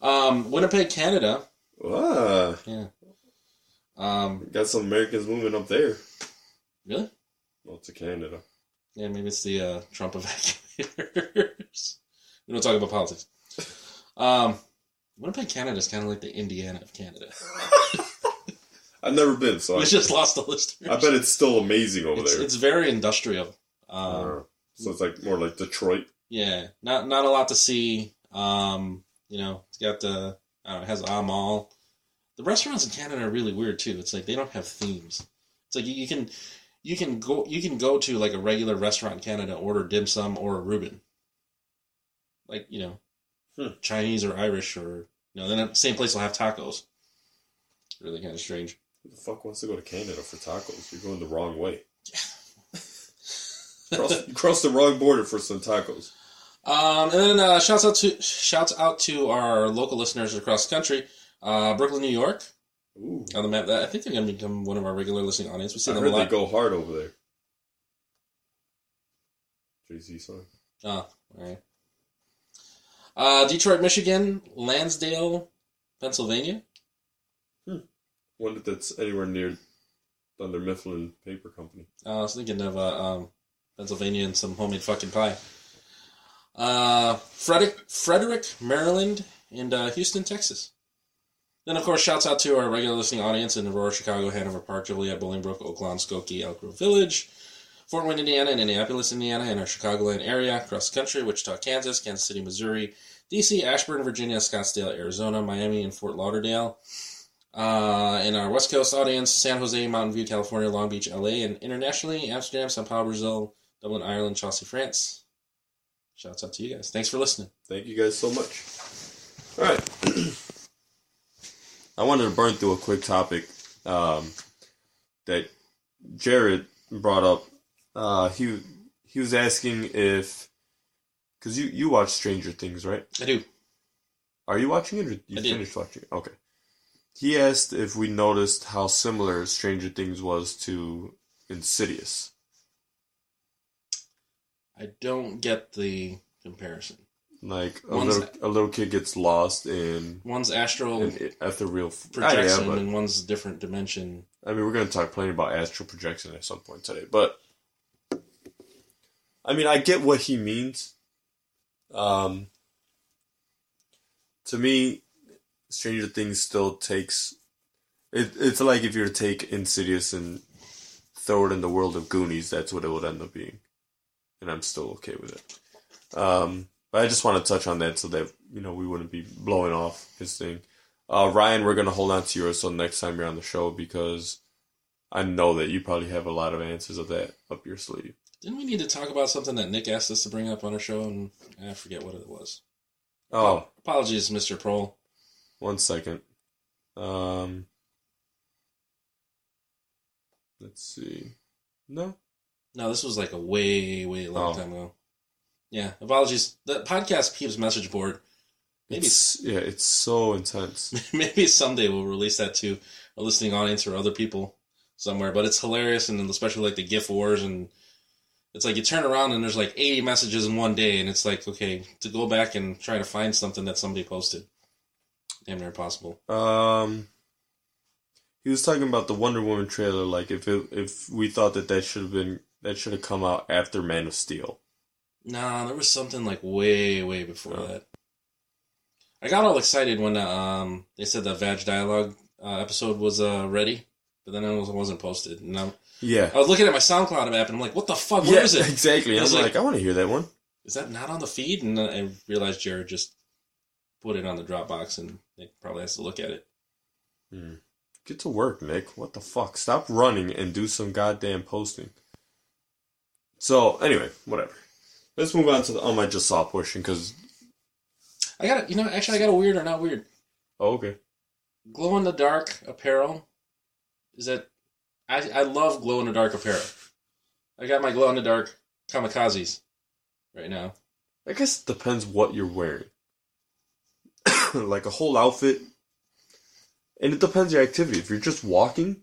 Um, Winnipeg, Canada. Ah, Yeah. Um, got some Americans moving up there. really? Well, to Canada. Yeah, maybe it's the uh, Trump evacuators. we don't talk about politics. Um, Winnipeg, Canada is kind of like the Indiana of Canada. I've never been, so I, We just lost the listeners. I bet it's still amazing over it's, there. it's very industrial. Um, Uh, so it's like more like Detroit. yeah, not not a lot to see. Um, you know, it's got the I don't know, it has a mall. The restaurants in Canada are really weird too. It's like they don't have themes. It's like you, you can you can go you can go to like a regular restaurant in Canada, order dim sum or a Reuben. Like you know, Hmm. Chinese or Irish or you know, then the same place will have tacos. Really kind of strange. Who the fuck wants to go to Canada for tacos? You're going the wrong way. Yeah. cross, you crossed the wrong border for some tacos. Um, and then uh, shouts out to shouts out to our local listeners across the country. Uh, Brooklyn, New York, Ooh. on the map. that I think they're going to become one of our regular listening audience. We see I them a heard they go hard over there. Jay Z song. Oh, all right. Uh, Detroit, Michigan, Lansdale, Pennsylvania. Wonder if that's anywhere near Dunder Mifflin Paper Company. Uh, I was thinking of uh, um, Pennsylvania and some homemade fucking pie. Uh, Frederick, Frederick, Maryland, and uh, Houston, Texas. Then, of course, shouts out to our regular listening audience in Aurora, Chicago, Hanover Park, Joliet, Bolingbrook, Oaklawn, Skokie, Elk Grove Village, Fort Wayne, Indiana, and Indianapolis, Indiana, and our Chicagoland area, across the country, Wichita, Kansas, Kansas City, Missouri, DC, Ashburn, Virginia, Scottsdale, Arizona, Miami, and Fort Lauderdale. Uh, in our West Coast audience, San Jose, Mountain View, California, Long Beach, LA, and internationally, Amsterdam, Sao Paulo, Brazil, Dublin, Ireland, Chelsea, France. Shouts out to you guys. Thanks for listening. Thank you guys so much. All right. I wanted to burn through a quick topic um, that Jared brought up. Uh, he he was asking if because you you watch Stranger Things, right? I do. Are you watching it or you I did. watching it? Okay. He asked if we noticed how similar Stranger Things was to Insidious. I don't get the comparison. Like a One's- little a little kid gets lost in One's astral an ethereal projection, Ah, yeah, but- and one's a different dimension. I mean, we're going to talk plenty about astral projection at some point today, but I mean, I get what he means. Um, to me, Stranger Things still takes it. It's like if you were to take Insidious and throw it in the world of Goonies, that's what it would end up being, and I'm still okay with it. Um, but I just want to touch on that so that you know we wouldn't be blowing off his thing. Uh, Ryan, we're gonna hold on to yours so next time you're on the show because I know that you probably have a lot of answers of that up your sleeve. Didn't we need to talk about something that Nick asked us to bring up on our show, and I forget what it was. Oh, Apologies, Mr. Prohl. one second. Um, let's see. No, No, this was like a way, way long Oh. time ago. Yeah, apologies. The podcast peeps message board. Maybe it's yeah, it's so intense. maybe someday we'll release that to a listening audience or other people somewhere. But it's hilarious, and especially like the GIF wars, and it's like you turn around and there's like 80 messages in one day, and it's like okay to go back and try to find something that somebody posted. Damn near impossible. Um, he was talking about the Wonder Woman trailer. Like if it, if we thought that that should have been that should have come out after Man of Steel. Nah, there was something like way, way before Oh. that. I got all excited when um they said the Vag Dialogue uh, episode was uh, ready, but then it was- wasn't posted. And I'm, Yeah, I was looking at my SoundCloud app, and I'm like, "What the fuck? Where yeah, is it? exactly. I I was was like- like, I want to hear that one. Is that not on the feed?" And I realized Jared just put it on the Dropbox, and Nick probably has to look at it. Hmm. Get to work, Nick. What the fuck? Stop running and do some goddamn posting. So anyway, whatever. Let's move on to the um, oh my just saw portion because I got, a, you know, actually, I got a weird or not weird oh okay. glow in the dark apparel. Is that I I love glow in the dark apparel. I got my glow in the dark kamikazes right now. I guess it depends what you're wearing. like a whole outfit, and it depends your activity. If you're just walking,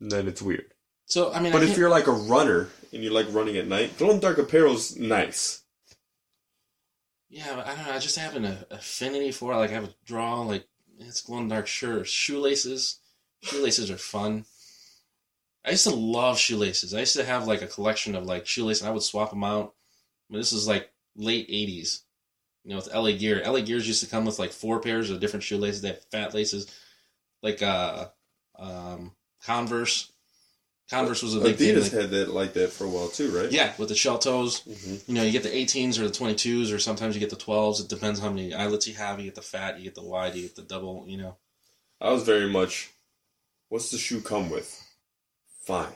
then it's weird. So I mean, But I if you're like a runner and you like running at night, glow in the dark apparel's nice. yeah, but I don't know. I just have an affinity for it. Like I have a draw. Like it's glow in the dark. Sure, shoelaces. Shoelaces are fun. I used to love shoelaces. I used to have like a collection of like shoelaces. And I would swap them out. I mean, this is like late '80s. You know, with LA Gear. LA Gears used to come with like four pairs of different shoelaces. They have fat laces, like uh, um, Converse. Converse was a big thing. like- had that like that for a while too, right? yeah, with the shell toes. hmm You know, you get the 18s or the 22s, or sometimes you get the 12s. It depends how many eyelets you have. You get the fat, you get the wide, you get the double. You know, I was very much. What's the shoe come with? Fine.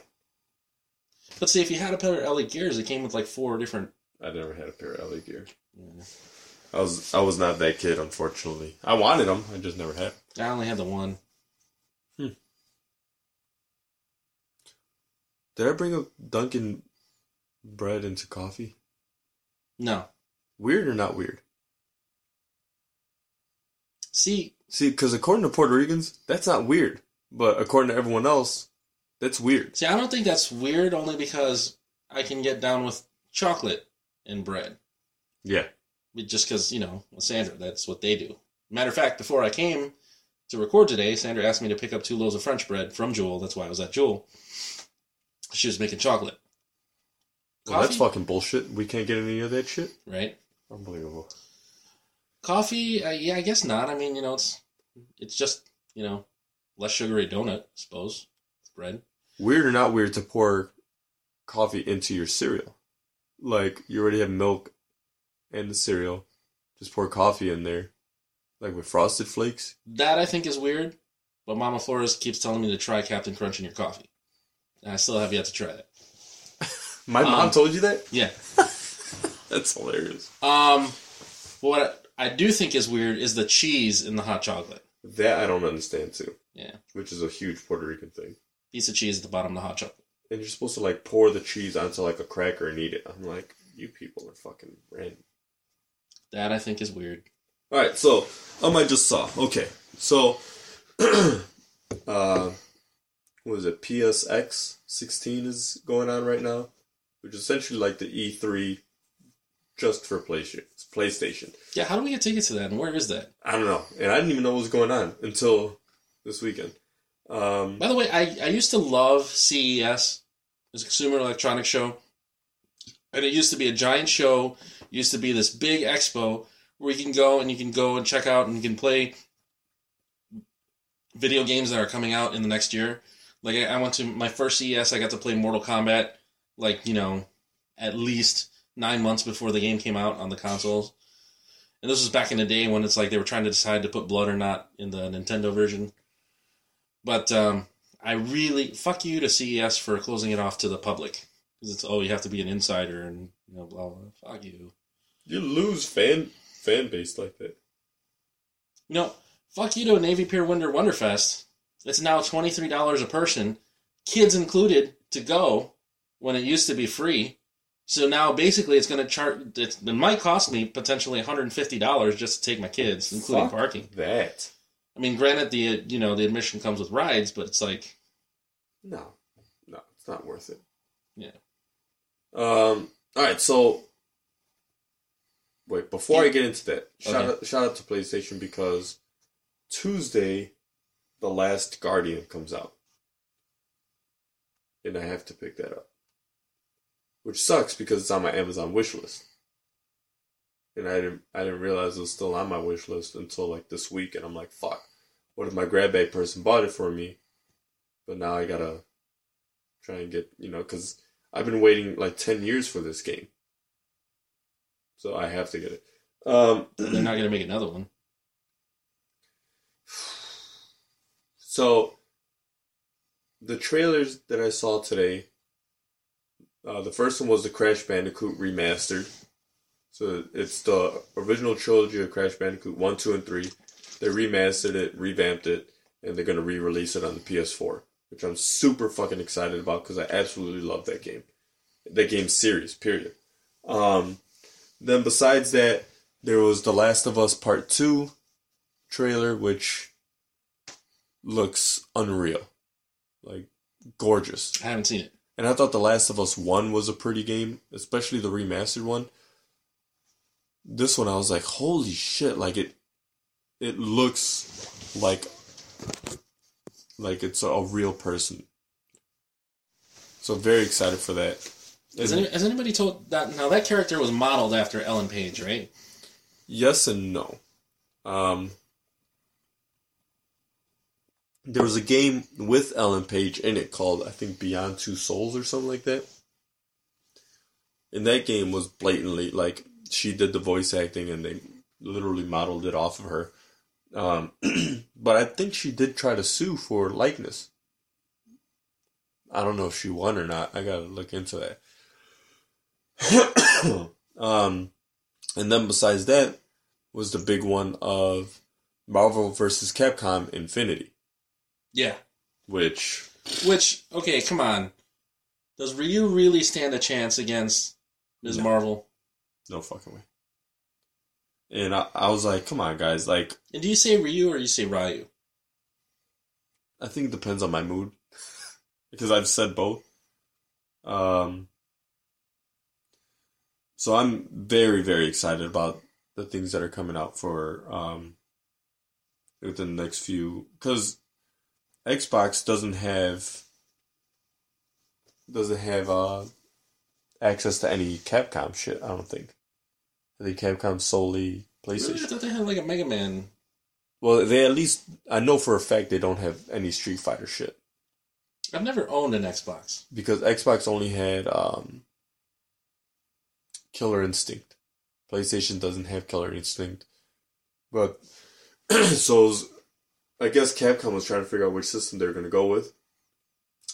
but see, if you had a pair of LA Gears, it came with like four different. I never had a pair of LA gear. Yeah. I was I was not that kid, unfortunately. I wanted them, I just never had. I only had the one. Hmm. Did I bring up Dunkin' bread into coffee? No, Weird or not weird? see, See, because according to Puerto Ricans, that's not weird, but according to everyone else, that's weird. see, I don't think that's weird. Only because I can get down with chocolate and bread. Yeah. just because you know Sandra, that's what they do. Matter of fact, before I came to record today, Sandra asked me to pick up two loaves of French bread from Jewel. That's why I was at Jewel. She was making chocolate, Well, that's fucking bullshit. We can't get any of that shit. right? Unbelievable. Coffee, uh, yeah, I guess not. I mean, you know, it's it's just you know less sugary donut, I suppose. Bread. Weird or not weird to pour coffee into your cereal. Like you already have milk and the cereal. Just pour coffee in there. Like with frosted flakes. That I think is weird, but Mama Flores keeps telling me to try Captain Crunch in your coffee, and I still have yet to try that. My mom Um, told you that? Yeah. That's hilarious. Um, what I do think is weird is the cheese in the hot chocolate. That I don't understand too. Yeah. Which is a huge Puerto Rican thing. Piece of cheese at the bottom of the hot chocolate. And you're supposed to like pour the cheese onto like a cracker and eat it. I'm like, you people are fucking random. That I think is weird. All right, so um, I just saw. Okay, so uh, what is it? PSX 16 is going on right now, which is essentially like the E3 just for PlayStation. PlayStation. Yeah, how do we get tickets to that, and where is that? I don't know, and I didn't even know what was going on until this weekend. Um, By the way, I, I used to love CES, this Consumer Electronics Show. And it used to be a giant show, used to be this big expo where you can go and you can go and check out and you can play video games that are coming out in the next year. Like I I went to my first CES, I got to play Mortal Kombat, like, you know, at least nine months before the game came out on the consoles. And this was back in the day when it's like they were trying to decide to put blood or not in the Nintendo version. But um, I really fuck you to CES for closing it off to the public because it's oh you have to be an insider and you know blah blah. Fuck you. you lose fan fan base like that. You know, fuck you to Navy Pier Winter Wonderfest. It's now twenty three dollars a person, kids included, to go when it used to be free. So now basically it's going to charge. It might cost me potentially one hundred and fifty dollars just to take my kids, including Fuck parking. That I mean, granted the you know the admission comes with rides, but it's like no, no, it's not worth it. Yeah. Um. All right. So, wait. Before I get into that, shout out, shout out to PlayStation because Tuesday, the Last Guardian comes out, and I have to pick that up, which sucks because it's on my Amazon wish list, and I didn't I didn't realize it was still on my wish list until like this week, and I'm like, fuck. What if my grab bag person bought it for me? But now I gotta try and get you know because I've been waiting like ten years for this game, so I have to get it. Um, they're not to make another one. so the trailers that I saw today, uh, the first one was the Crash Bandicoot remastered. So it's the original trilogy of Crash Bandicoot one, two, and three. They remastered it, revamped it, and they're gonna re-release it on the PS4, which I'm super fucking excited about because I absolutely love that game, that game series. Period. Um, then besides that, there was The Last of Us Part Two trailer, which looks unreal, like gorgeous. I haven't seen it. And I thought The Last of Us 1 was a pretty game, especially the remastered one. This one I was like, holy shit, like it it looks like like it's a, a real person. So very excited for that. Has, any, has anybody told that? Now that character was modeled after Ellen Page, right? yes and no. Um there was a game with Ellen Page in it called I think Beyond Two Souls or something like that. And that game was blatantly like she did the voice acting and they literally modeled it off of her. Um, but I think she did try to sue for likeness. I don't know if she won or not. I gotta look into that. um, and then besides that was the big one of Marvel versus Capcom Infinity, Yeah. which Which okay, come on. Does Ryu really stand a chance against Ms. No. Marvel? No fucking way. And I, I was like, come on, guys. Like, And do you say Ryu or you say Ryu? I think it depends on my mood because I've said both. Um, so I'm very, very excited about the things that are coming out for um, within the next few because Xbox doesn't have doesn't have uh, access to any Capcom shit. I don't think. I think Capcom solely Really? I PlayStation. thought they had like a Mega Man. Well, they at least I know for a fact they don't have any Street Fighter shit I've never owned an Xbox. because Xbox only had um, Killer Instinct. PlayStation doesn't have Killer Instinct, but so I guess Capcom was trying to figure out which system they're going to go with,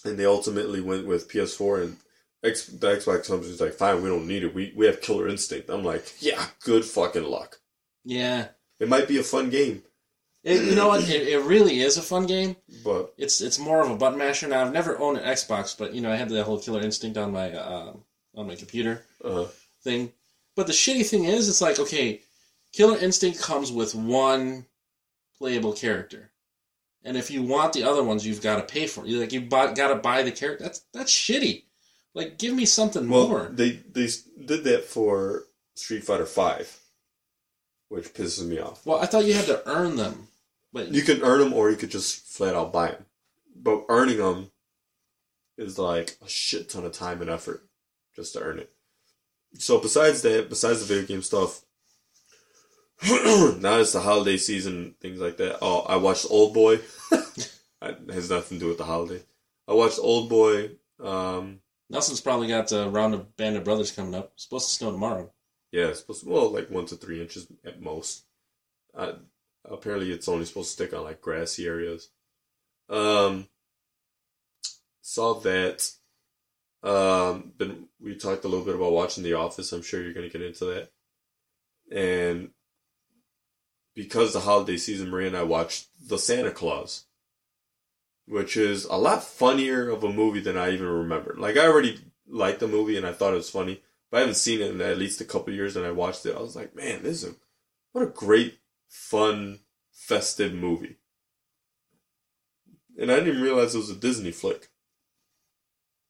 and they ultimately went with PS4 and. X, the Xbox company's like, fine, we don't need it. We we have Killer Instinct. I'm like, yeah, good fucking luck. Yeah. It might be a fun game, It, you know what? It, it really is a fun game. but It's it's more of a button masher. Now I've never owned an Xbox, but you know I had the whole Killer Instinct on my uh, on my computer uh, thing. But the shitty thing is, it's like okay, Killer Instinct comes with one playable character, and if you want the other ones, you've got to pay for it. You like you got to buy the character. That's that's shitty. Like give me something well, more. they they did that for Street Fighter Five, which pisses me off. Well, I thought you had to earn them, but You can earn them, or you could just flat out buy them. But earning them is like a shit ton of time and effort just to earn it. So besides that, besides the video game stuff, now it's the holiday season, things like that. Oh, I watched Old Boy. it has nothing to do with the holiday. I watched Old Boy. Um, Nelson's probably got a round of Band of Brothers coming up. It's supposed to snow tomorrow. Yeah, it's supposed to, well, like one to three inches at most. Uh, apparently, it's only supposed to stick on like grassy areas. Um, saw that. Um, then we talked a little bit about watching The Office. I'm sure you're going to get into that. And because the holiday season, and I watched The Santa Claus, which is a lot funnier of a movie than I even remembered. Like I already liked the movie and I thought it was funny. But I haven't seen it in at least a couple years, and I watched it. I was like, man, this is a, what a great, fun, festive movie. And I didn't even realize it was a Disney flick.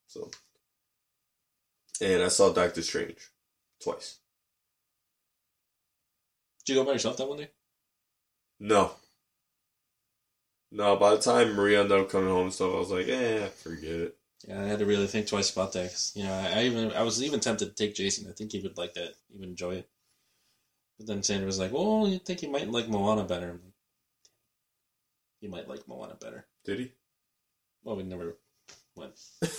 So, and I saw Doctor Strange twice. Did you go by yourself that one day? No. No, by the time Maria ended up coming home and stuff, I was like, eh, forget it. Yeah, I had to really think twice about that because you know I, I even I was even tempted to take Jason. I think he would like that. He would enjoy it. But then Sandra was like, "Well, you think he might like Moana better?" I'm like, he might like Moana better. Did he? Well, we never went.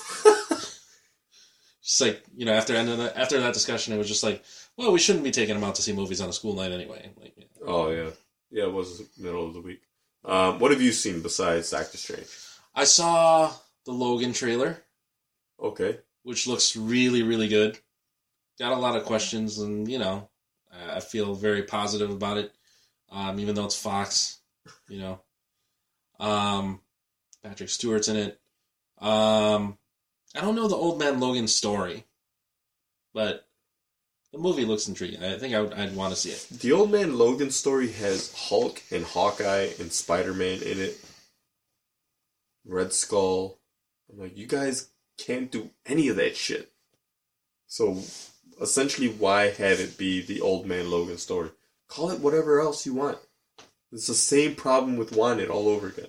Just like you know, after end of that, after that discussion, it was just like, well, we shouldn't be taking him out to see movies on a school night anyway. Like, yeah. oh, yeah. Yeah, it was middle of the week. Um, what have you seen besides Doctor Strange? I saw the Logan trailer, Okay. which looks really, really good. Got a lot of questions, and you know, I I feel very positive about it. Um, even though it's Fox, you know, um, Patrick Stewart's in it. Um, I don't know the old man Logan story, but the movie looks intriguing. I think I would, I'd want to see it. The Old Man Logan story has Hulk and Hawkeye and Spider Man in it. Red Skull. I'm like, you guys can't do any of that shit. So, essentially, why have it be the Old Man Logan story? Call it whatever else you want. It's the same problem with Wanted all over again.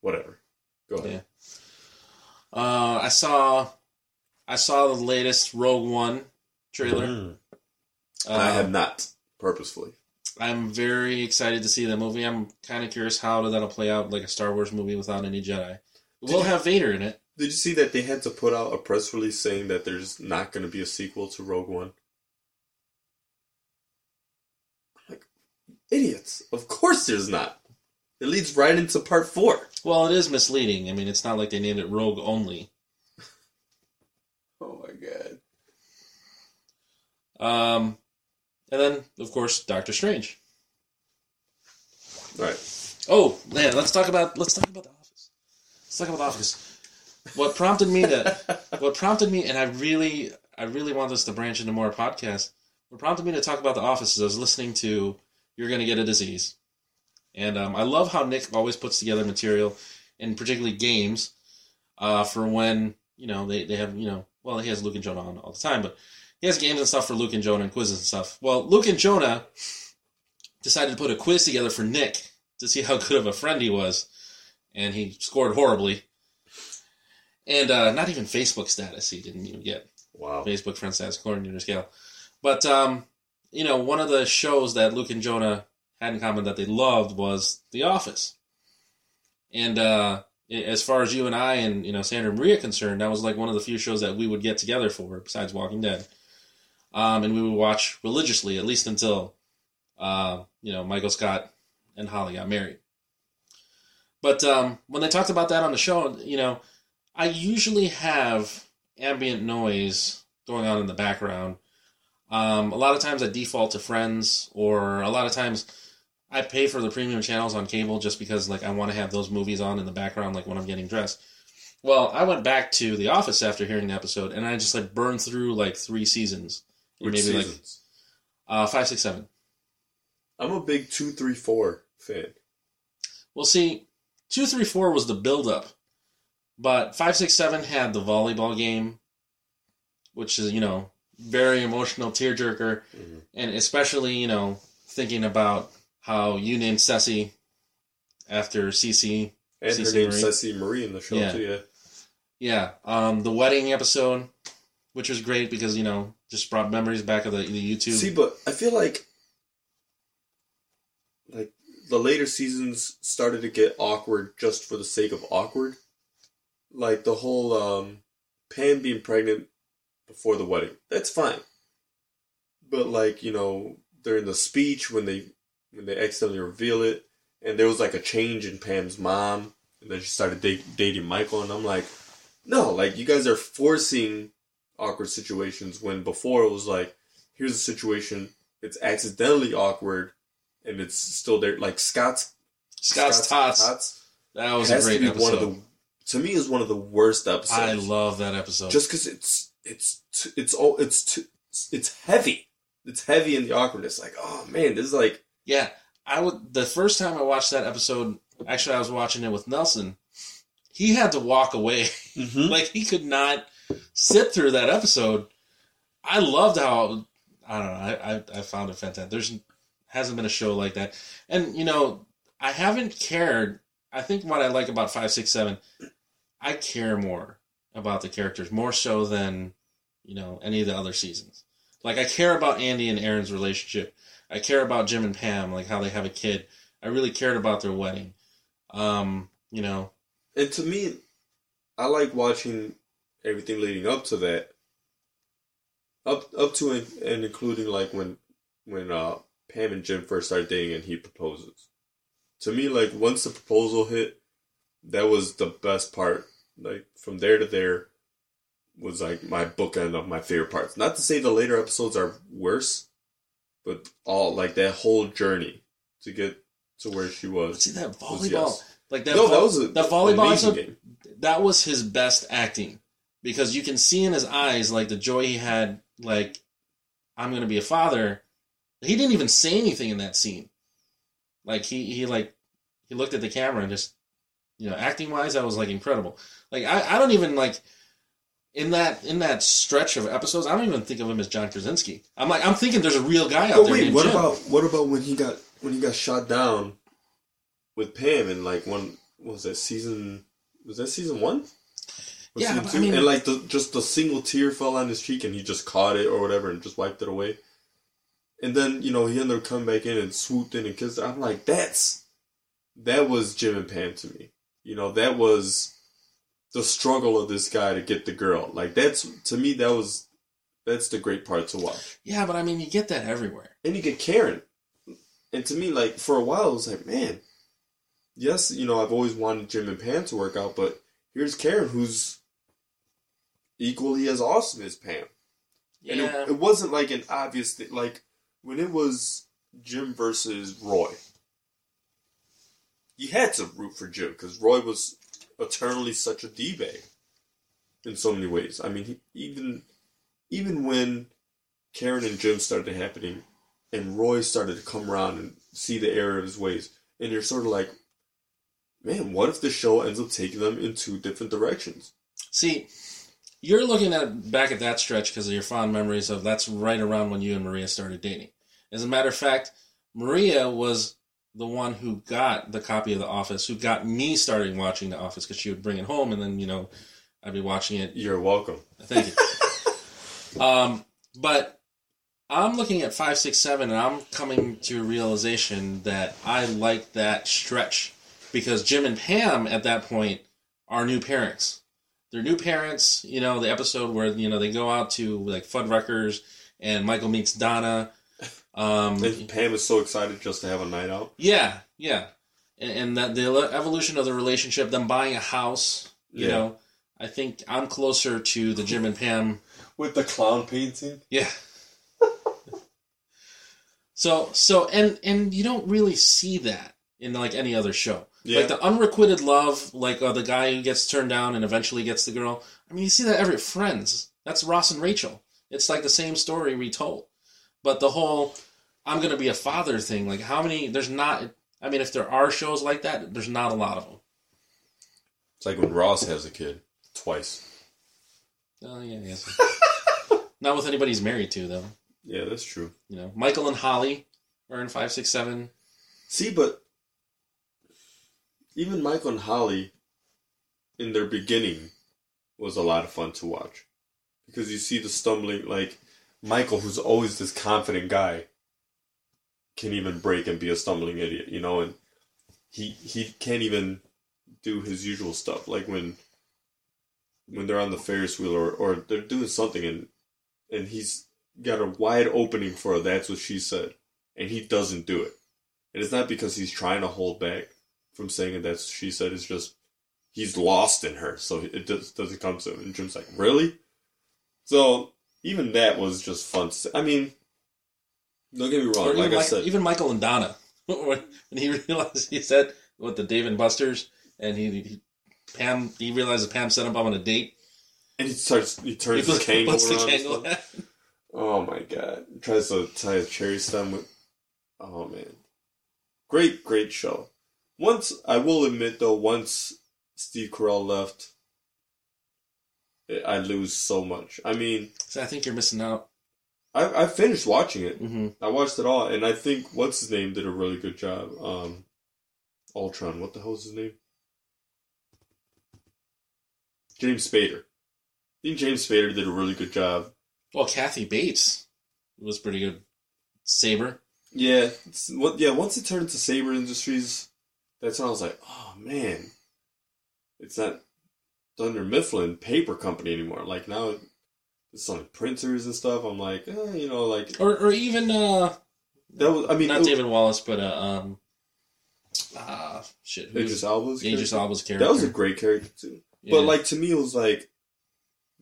Whatever. Go ahead. Yeah. Uh, I saw, I saw the latest Rogue One trailer. Mm. Uh, I have not, purposefully. I'm very excited to see the movie. I'm kind of curious how that'll play out, like a Star Wars movie without any Jedi. We'll have Vader in it. Did you see that they had to put out a press release saying that there's not going to be a sequel to Rogue One? Like, idiots. Of course there's not. It leads right into part four. Well, it is misleading. I mean, it's not like they named it Rogue only. Oh my god. Um, and then, of course, Doctor Strange. Alright. Oh man, let's talk about let's talk about the Office. Let's talk about the Office. What prompted me to what prompted me, and I really I really want this to branch into more podcasts. What prompted me to talk about the Office is I was listening to "You're Gonna Get a Disease," and um, I love how Nick always puts together material, and particularly games, uh, for when you know they, they have you know well he has Luke and Jonah on all the time, but he has games and stuff for Luke and Jonah and quizzes and stuff. Well, Luke and Jonah decided to put a quiz together for Nick to see how good of a friend he was, and he scored horribly. And uh, not even Facebook status he didn't even get. Wow. Facebook friend status according to your scale. But um, you know, one of the shows that Luke and Jonah had in common that they loved was The Office. And uh, as far as you and I and you know Sandra and Maria concerned, that was like one of the few shows that we would get together for, besides Walking Dead. Um, and we would watch religiously, at least until uh, you know Michael Scott and Holly got married. But um, when they talked about that on the show, you know, I usually have ambient noise going on in the background. Um, a lot of times I default to Friends, or a lot of times I pay for the premium channels on cable just because like I want to have those movies on in the background, like when I'm getting dressed. Well, I went back to The Office after hearing the episode, and I just like burned through like three seasons, Which maybe like uh, five, six, seven. I'm a big two, three, four fan. Well, see, two, three, four was the build-up, but five, six, seven had the volleyball game, which is you know very emotional tearjerker, Mhm. and especially you know thinking about how you named Ceci after Cece. And her name's Marie. Ceci Marie in the show Yeah. too. Yeah. Yeah, um, the wedding episode, which was great because you know just brought memories back of the, the YouTube. See, but I feel like like the later seasons started to get awkward just for the sake of awkward. Like the whole um Pam being pregnant before the wedding. That's fine. But like, you know, during the speech when they when they accidentally reveal it and there was like a change in Pam's mom and then she started da- dating Michael and I'm like, no, like you guys are forcing awkward situations when before it was like here's a situation it's accidentally awkward and it's still there like scott's Scott's Tots. Tots that was a great to episode. one of the to me is one of the worst episodes I love that episode. just because it's it's it's all it's too, it's heavy it's heavy in the awkwardness like oh man this is like Yeah, I would. The first time I watched that episode, actually, I was watching it with Nelson. He had to walk away. Mm-hmm. like he could not sit through that episode. I loved how I don't know. I I, I found it fantastic. There's hasn't been a show like that, and you know, I haven't cared. I think what I like about five, six, seven, I care more about the characters more so than you know any of the other seasons. Like I care about Andy and Erin's relationship. I care about Jim and Pam, like how they have a kid. I really cared about their wedding. Um, you know, and to me i like watching everything leading up to that up up to and, and including like when when uh pam and jim first started dating and he proposes to me like once the proposal hit that was the best part like from there to there was like my bookend of my favorite parts not to say the later episodes are worse but all like that whole journey to get to where she but was see that volleyball, yes. like that. no vo- that was a the volleyball episode. game That was his best acting because you can see in his eyes like the joy he had. Like, I'm gonna be a father. He didn't even say anything in that scene. Like he he like he looked at the camera and just you know acting wise that was like incredible. Like I I don't even like. In that in that stretch of episodes, I don't even think of him as John Krasinski. I'm like I'm thinking there's a real guy out But there. wait, what Jim. about what about when he got when he got shot down with Pam in like one what was that season was that season one? Yeah? I mean- and like the just a single tear fell on his cheek and he just caught it or whatever and just wiped it away. And then, you know, he ended up coming back in and swooped in and kissed her. I'm like, that's that was Jim and Pam to me. You know, that was the struggle of this guy to get the girl. Like that's to me that was that's the great part to watch. Yeah, but I mean, you get that everywhere. and you get Karen. And to me, like for a while, it was like, man, yes, you know, I've always wanted Jim and Pam to work out, but here's Karen, who's equally as awesome as Pam. And Yeah, it, it wasn't like an obvious thing. Like when it was Jim versus Roy, you had to root for Jim because Roy was eternally such a d bag in so many ways. I mean, he, even even when Karen and Jim started happening, and Roy started to come around and see the error of his ways, and you're sort of like, man, what if the show ends up taking them in two different directions? See, you're looking at back at that stretch because of your fond memories of that's right around when you and Maria started dating. As a matter of fact, Maria was the one who got the copy of The Office, who got me starting watching The Office because she would bring it home and then you know I'd be watching it. You're welcome. Thank you. um, but I'm looking at five, six, seven, and I'm coming to a realization that I like that stretch because Jim and Pam at that point are new parents. They're new parents. You know, the episode where you know they go out to like Fuddruckers and Michael meets Donna. Um, And Pam is so excited just to have a night out. yeah, yeah, and, and that the evolution of the relationship, them buying a house. You Yeah. know, I think I'm closer to the Jim and Pam With the clown painting. Yeah. so so and and you don't really see that in like any other show. Yeah. Like the unrequited love, like uh, the guy who gets turned down and eventually gets the girl. I mean, you see that every Friends. That's Ross and Rachel. It's like the same story retold. But the whole I'm going to be a father thing, like how many there's not I mean if there are shows like that, there's not a lot of them. It's like when Ross has a kid. Twice. Oh yeah, yeah. not with anybody he's married to though. Yeah, that's true. You know, Michael and Holly are in 567. See, but even Michael and Holly, in their beginning, was a lot of fun to watch because you see the stumbling. Like Michael, who's always this confident guy, can even break and be a stumbling idiot, you know, and he he can't even do his usual stuff. Like when when they're on the Ferris wheel or or they're doing something and and he's got a wide opening for that's what she said, and he doesn't do it. And it's not because he's trying to hold back from saying it that's she said. It's just he's lost in her, so it just doesn't come to him. And Jim's like, really? So even that was just fun. I mean, don't get me wrong. Or Like I said, even Michael and Donna, when he realized he said what the Dave and Buster's, and he, he Pam he realizes Pam set him up on a date. and he starts he He turns his puts Kangol the around. and Kangol stuff. hat. Oh my god! Tries to tie a cherry stem with. Oh man, great, great show. Once I will admit though, once Steve Carell left, I lose so much. I mean, So I think you're missing out. I I finished watching it. hmm I watched it all, and I think what's his name did a really good job. Um, Ultron. What the hell's his name? James Spader. I think James Spader did a really good job. Well, Kathy Bates was pretty good. Sabre. Yeah, what? Yeah, once it turned into Sabre Industries, that's when I was like, oh man, it's not Dunder Mifflin Paper Company anymore. Like now, it's on printers and stuff. I'm like, eh, you know, like Or or even uh that was. I mean, not it- David Wallace, but uh um ah shit. who's- Idris Elba's Idris character? Elba's character. That was a great character too. Yeah. But like to me, it was like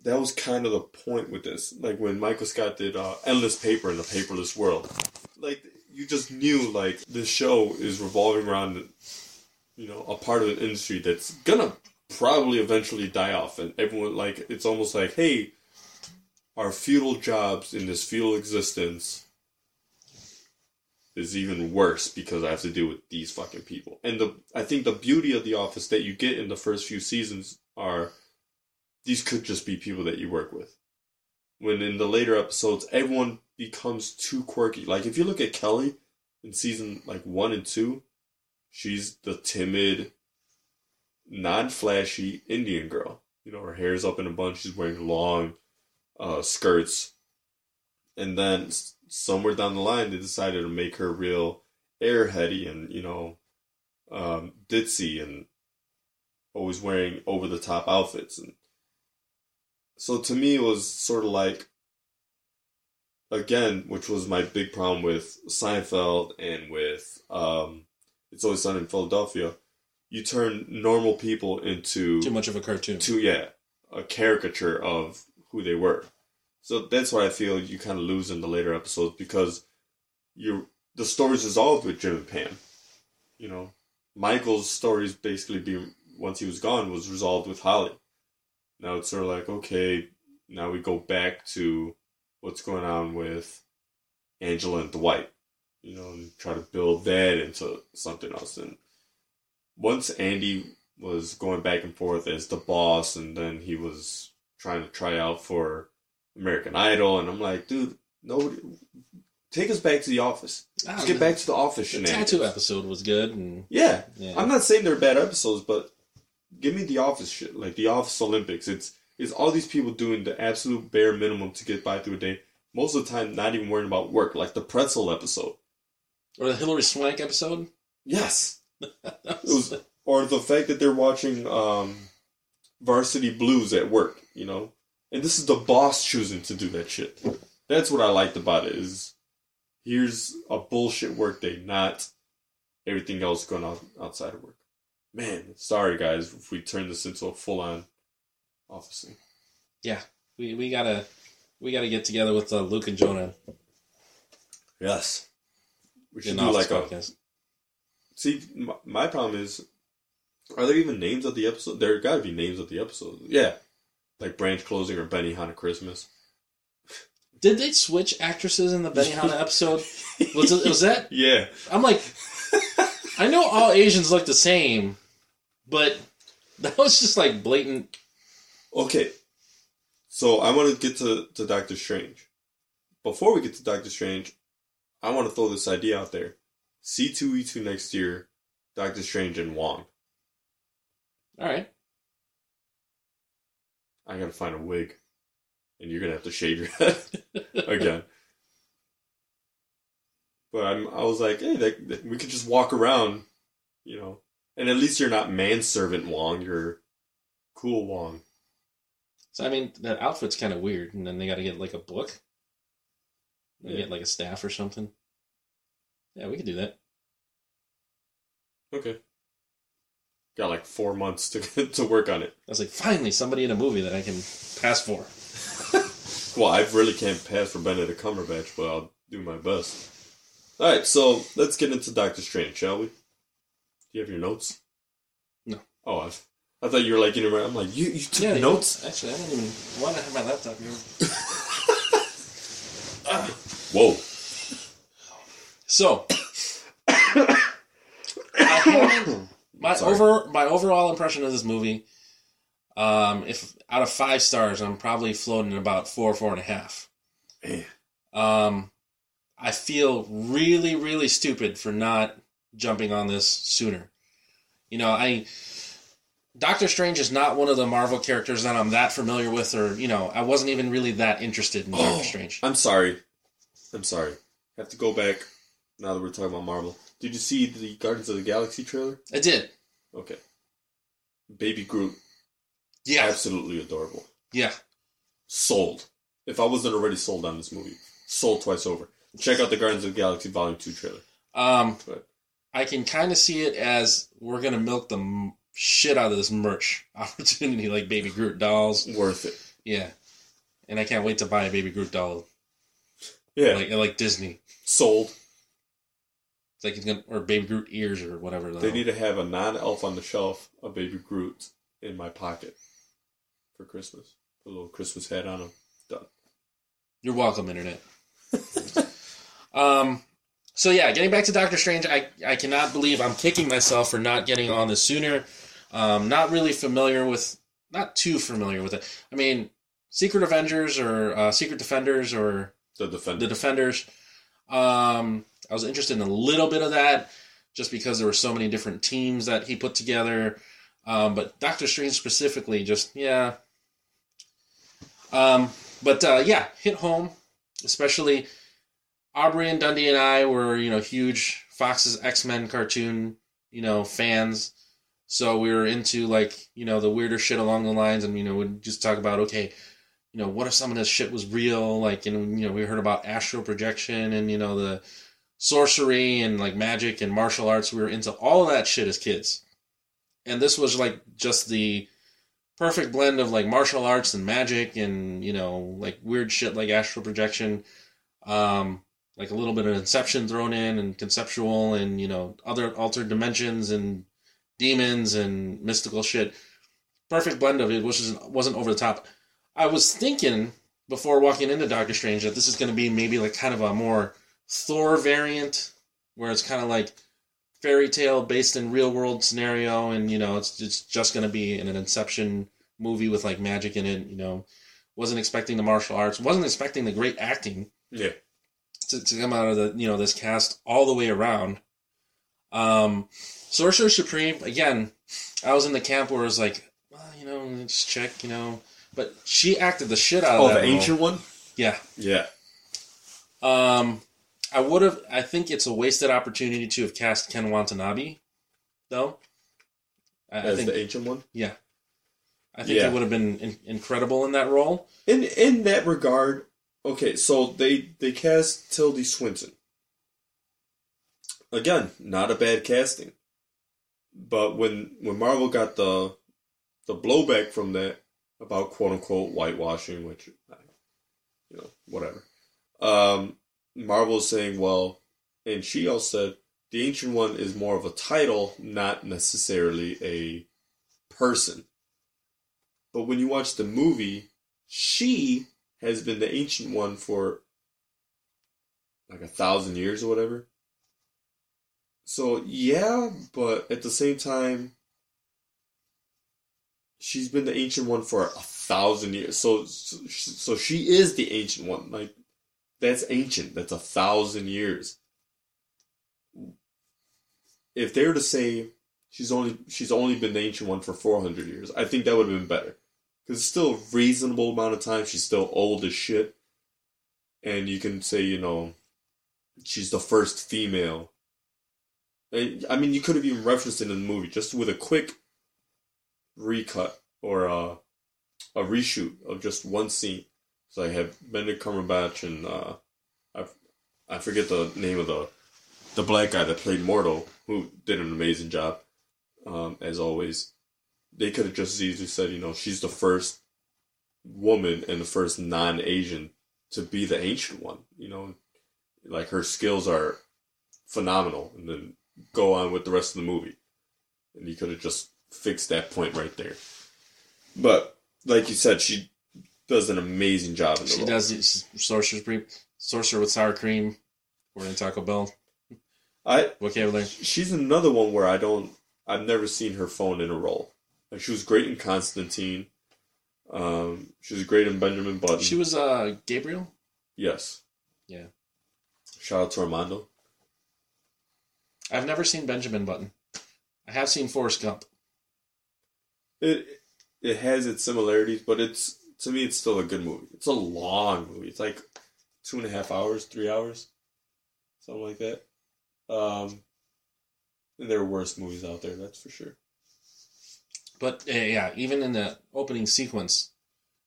that was kind of the point with this. Like when Michael Scott did uh, Endless Paper in the Paperless World, like you just knew like this show is revolving around, you know, a part of an industry that's gonna probably eventually die off, and everyone like it's almost like, hey, our feudal jobs in this feudal existence is even worse because I have to deal with these fucking people. And the I think the beauty of the office that you get in the first few seasons are these could just be people that you work with. When in the later episodes everyone becomes too quirky. Like if you look at Kelly in season like 1 and 2, she's the timid non-flashy Indian girl. You know, her hair's up in a bunch, she's wearing long uh, skirts. And then somewhere down the line, they decided to make her real airheady and, you know, um, ditzy and always wearing over the top outfits. And so to me, it was sort of like, again, which was my big problem with Seinfeld and with um, It's Always Sunny in Philadelphia. You turn normal people into too much of a cartoon. to yeah a caricature of who they were so that's what i feel you kind of lose in the later episodes because you the story's resolved with jim and pam you know michael's stories basically being once he was gone was resolved with holly now it's sort of like okay now we go back to what's going on with angela and dwight you know and try to build that into something else and once andy was going back and forth as the boss, and then he was trying to try out for American Idol, and I'm like, dude, nobody, take us back to the office. Ah, Let's get back to the office The tattoo episode was good, and Yeah, yeah, I'm not saying they're bad episodes, but give me the office shit, like the Office Olympics. It's it's all these people doing the absolute bare minimum to get by through a day. most of the time not even worrying about work, like the pretzel episode. Or the Hilary Swank episode. Yes. Was, or the fact that they're watching um, Varsity Blues at work, you know, and this is the boss choosing to do that shit. That's what I liked about it. Is here's a bullshit work day, not everything else going on outside of work. Man, sorry guys if we turn this into a full on office thing. Yeah. We, we gotta we gotta get together with uh, Luke and Jonah. Yes, we should do Office like a. See, my, my problem is, are there even names of the episode? There got to be names of the episode. Yeah, like Branch Closing or Benihana Christmas. Did they switch actresses in the Benny Benihana episode? Was it, was that? Yeah, I'm like, I know all Asians look the same, but that was just like blatant. okay. So I want to get to, to Doctor Strange. Before we get to Doctor Strange, I want to throw this idea out there. C2E2 next year, Doctor Strange and Wong. All right, I gotta find a wig. And you're gonna have to shave your head again. But I'm, I was like, hey, that, that- we could just walk around, you know. And at least you're not manservant Wong, you're cool Wong. so I mean that outfit's kind of weird, and then they got to get like a book. Yeah. get like a staff or something. Yeah, we could do that. Okay. Got like four months to to work on it. I was like, finally, somebody in a movie that I can pass for. Well, I really can't pass for Benedict Cumberbatch, but I'll do my best. Alright, so let's get into Doctor Strange, shall we? Do you have your notes? No. Oh, I, I thought you were like getting around. I'm like, you, you took Yeah, notes? Actually, I don't even. want to have my laptop here? Whoa. So, my over my overall impression of this movie, um, if out of five stars, I'm probably floating at about four, four and a half. Man. Um, I feel really, really stupid for not jumping on this sooner. You know, I Doctor Strange is not one of the Marvel characters that I'm that familiar with, or you know, I wasn't even really that interested in Doctor Oh. Strange. I'm sorry. I'm sorry. I have to go back now that we're talking about Marvel. Did you see the Guardians of the Galaxy trailer? I did, Okay. Baby Groot, yeah, absolutely adorable. yeah. Sold. If I wasn't already sold on this movie, sold twice over. Check out the Guardians of the Galaxy Volume 2 trailer. Um, But I can kind of see it as we're gonna milk the m- shit out of this merch opportunity, like Baby Groot dolls. worth it. Yeah, and I can't wait to buy a Baby Groot doll, Yeah. like like Disney. sold. It's like it's gonna or Baby Groot ears or whatever. They need to have a non elf on the shelf of Baby Groot in my pocket for Christmas. Put a little Christmas hat on him. Done. You're welcome, Internet. um. So yeah, getting back to Doctor Strange, I I cannot believe I'm kicking myself for not getting on this sooner. Um, not really familiar with, not too familiar with it. I mean, Secret Avengers or uh, Secret Defenders or The Defender. the Defenders. Um, I was interested in a little bit of that, just because there were so many different teams that he put together. Um, but Doctor Strange specifically, just yeah. Um, but uh, yeah, hit home, especially Aubrey and Dundee and I were you know huge Fox's X Men cartoon you know fans. So we were into like you know the weirder shit along the lines, and you know would just talk about okay, you know, what if some of this shit was real? Like, and you know, we heard about astral projection and you know the sorcery and like magic and martial arts. We were into all of that shit as kids, and this was like just the perfect blend of like martial arts and magic and you know like weird shit like astral projection, um, like a little bit of Inception thrown in and conceptual and you know other altered dimensions and demons and mystical shit. Perfect blend of it, which is wasn't over the top. I was thinking before walking into Doctor Strange that this is going to be maybe like kind of a more Thor variant, where it's kind of like fairy tale based in real world scenario, and you know it's it's just going to be in an Inception movie with like magic in it. You know, wasn't expecting the martial arts, wasn't expecting the great acting yeah. to, to come out of the you know this cast all the way around. Um, Sorcerer Supreme again. I was in the camp where it was like, well, you know, just check, you know, but she acted the shit out of Oh, that the role. ancient one? Yeah, Yeah. Um, I would have. I think it's a wasted opportunity to have cast Ken Watanabe, though. I, I As think the ancient one. yeah, I think Yeah. it would have been in, incredible in that role. In in that regard, okay, so they they cast Tilda Swinton. Again, not a bad casting. But when when Marvel got the the blowback from that about quote unquote whitewashing, which you know, whatever. Um is saying, well, and she also said the ancient one is more of a title, not necessarily a person. But when you watch the movie, she has been the ancient one for like a thousand years or whatever. So yeah, but at the same time, she's been the ancient one for a thousand years. So so, she is the ancient one. Like that's ancient. That's a thousand years. If they were to say she's only she's only been the ancient one for four hundred years, I think that would have been better because it's still a reasonable amount of time. She's still old as shit, and you can say you know she's the first female. And, I mean, you could have even referenced it in the movie just with a quick recut or a, a reshoot of just one scene. So I have Benedict Cumberbatch and uh, I I forget the name of the the black guy that played Mordo, who did an amazing job, um, as always they could have just as easily said, you know, she's the first woman and the first non-Asian to be the ancient one. You know, like her skills are phenomenal, and then go on with the rest of the movie. And you could have just fixed that point right there. But like you said, she does an amazing job in the She role. does she's sorcerer's brief, sorcerer with sour cream, or in Taco Bell I vocabulary. she's another one where I don't. I've never seen her phone in a role. Like she was great in Constantine. Um, she was great in Benjamin Button. She was uh Gabriel. yes. Yeah. Shout out to Armando. I've never seen Benjamin Button. I have seen Forrest Gump. It it has its similarities, but it's to me it's still a good movie. It's a long movie. It's like two and a half hours, three hours, something like that. Um, and there are worse movies out there, that's for sure. But uh, yeah, even in the opening sequence,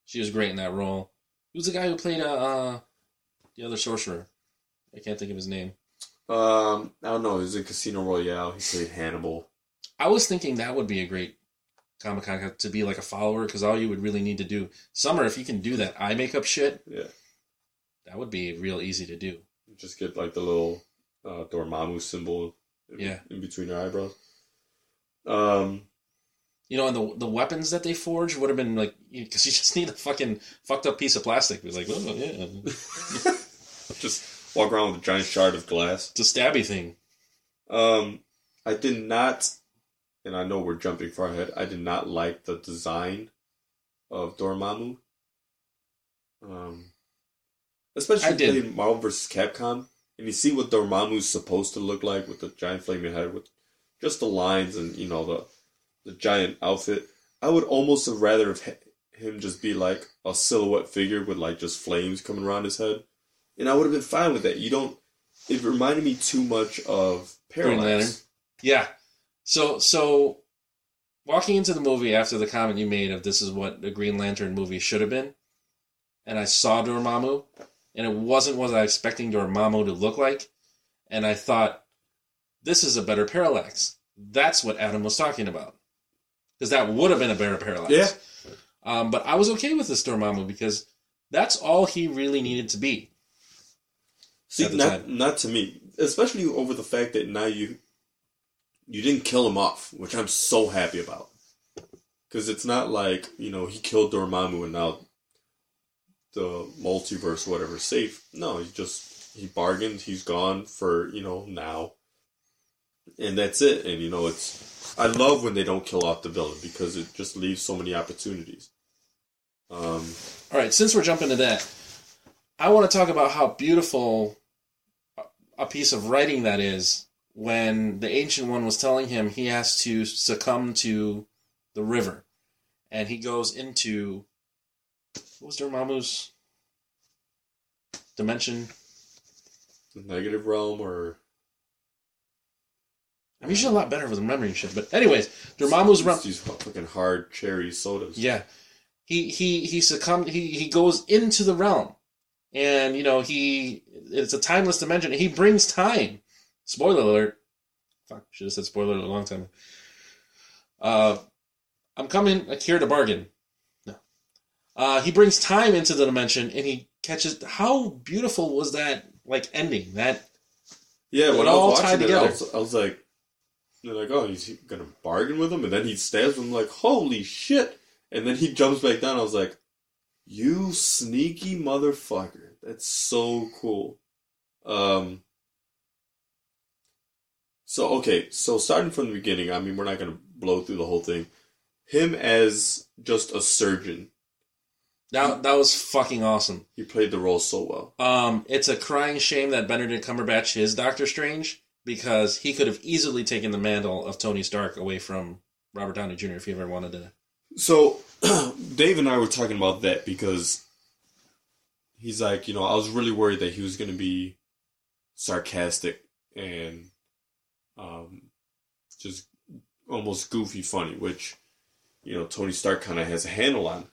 she was great in that role. Who's the guy who played uh, uh the other sorcerer? I can't think of his name. Um, I don't know. He was in Casino Royale. He played Hannibal. I was thinking that would be a great Comic Con to be like a follower because all you would really need to do, Summer, if you can do that eye makeup shit, Yeah, that would be real easy to do. just get like the little uh, Dormammu symbol. In, Yeah. in between your eyebrows. Um, You know, and the the weapons that they forged would have been like because you just need a fucking fucked up piece of plastic. Was like, oh yeah, just walk around with a giant shard of glass. it's a stabby thing. Um, I did not, and I know we're jumping far ahead. I did not like the design of Dormammu. Um, especially playing Marvel vs. Capcom, and you see what Dormammu's supposed to look like with the giant flaming head, with just the lines and you know the the giant outfit. I would almost have rather have him just be like a silhouette figure with like just flames coming around his head, and I would have been fine with that. You don't. It reminded me too much of. Parallax. Yeah. So so walking into the movie after the comment you made of this is what a Green Lantern movie should have been, and I saw Dormammu, and it wasn't what I was expecting Dormammu to look like, and I thought this is a better Parallax. That's what Adam was talking about, because that would have been a better Parallax. Yeah. Um, but I was okay with this Dormammu because that's all he really needed to be. See, not time. not to me, especially over the fact that now you you didn't kill him off, which I'm so happy about. Because it's not like you know he killed Dormammu and now the multiverse, whatever, safe. No, he just he bargained. He's gone for you know now, and that's it. And you know it's I love when they don't kill off the villain because it just leaves so many opportunities. Um, All right, since we're jumping to that, I want to talk about how beautiful a piece of writing that is when the Ancient One was telling him he has to succumb to the river. And he goes into. What was Dormammu's dimension? the negative realm or I'm usually a lot better with remembering shit. But anyways, Dormammu's realm. These fucking hard cherry sodas. Yeah, he he he succumbed. He he goes into the realm, and you know he it's a timeless dimension. He brings time. Spoiler alert. Fuck, should have said spoiler alert a long time. Uh, I'm coming here to bargain. No. Uh, he brings time into the dimension, and he catches. How beautiful was that? Like ending that. Yeah, It when I all was tied watching it, I together. was, I was like, they're like, oh, he's gonna bargain with him, and then he stabs him. like, holy shit! And then he jumps back down. I was like, you sneaky motherfucker! That's so cool. Um. So okay, so starting from the beginning, I mean, we're not gonna blow through the whole thing. Him as just a surgeon, That that was fucking awesome. he played the role so well. Um, it's a crying shame that Benedict Cumberbatch is Doctor Strange because he could have easily taken the mantle of Tony Stark away from Robert Downey Jr. if he ever wanted to. So, Dave and I were talking about that because he's like, you know, I was really worried that he was going to be sarcastic and um, just almost goofy funny, which, you know, Tony Stark kind of has a handle on.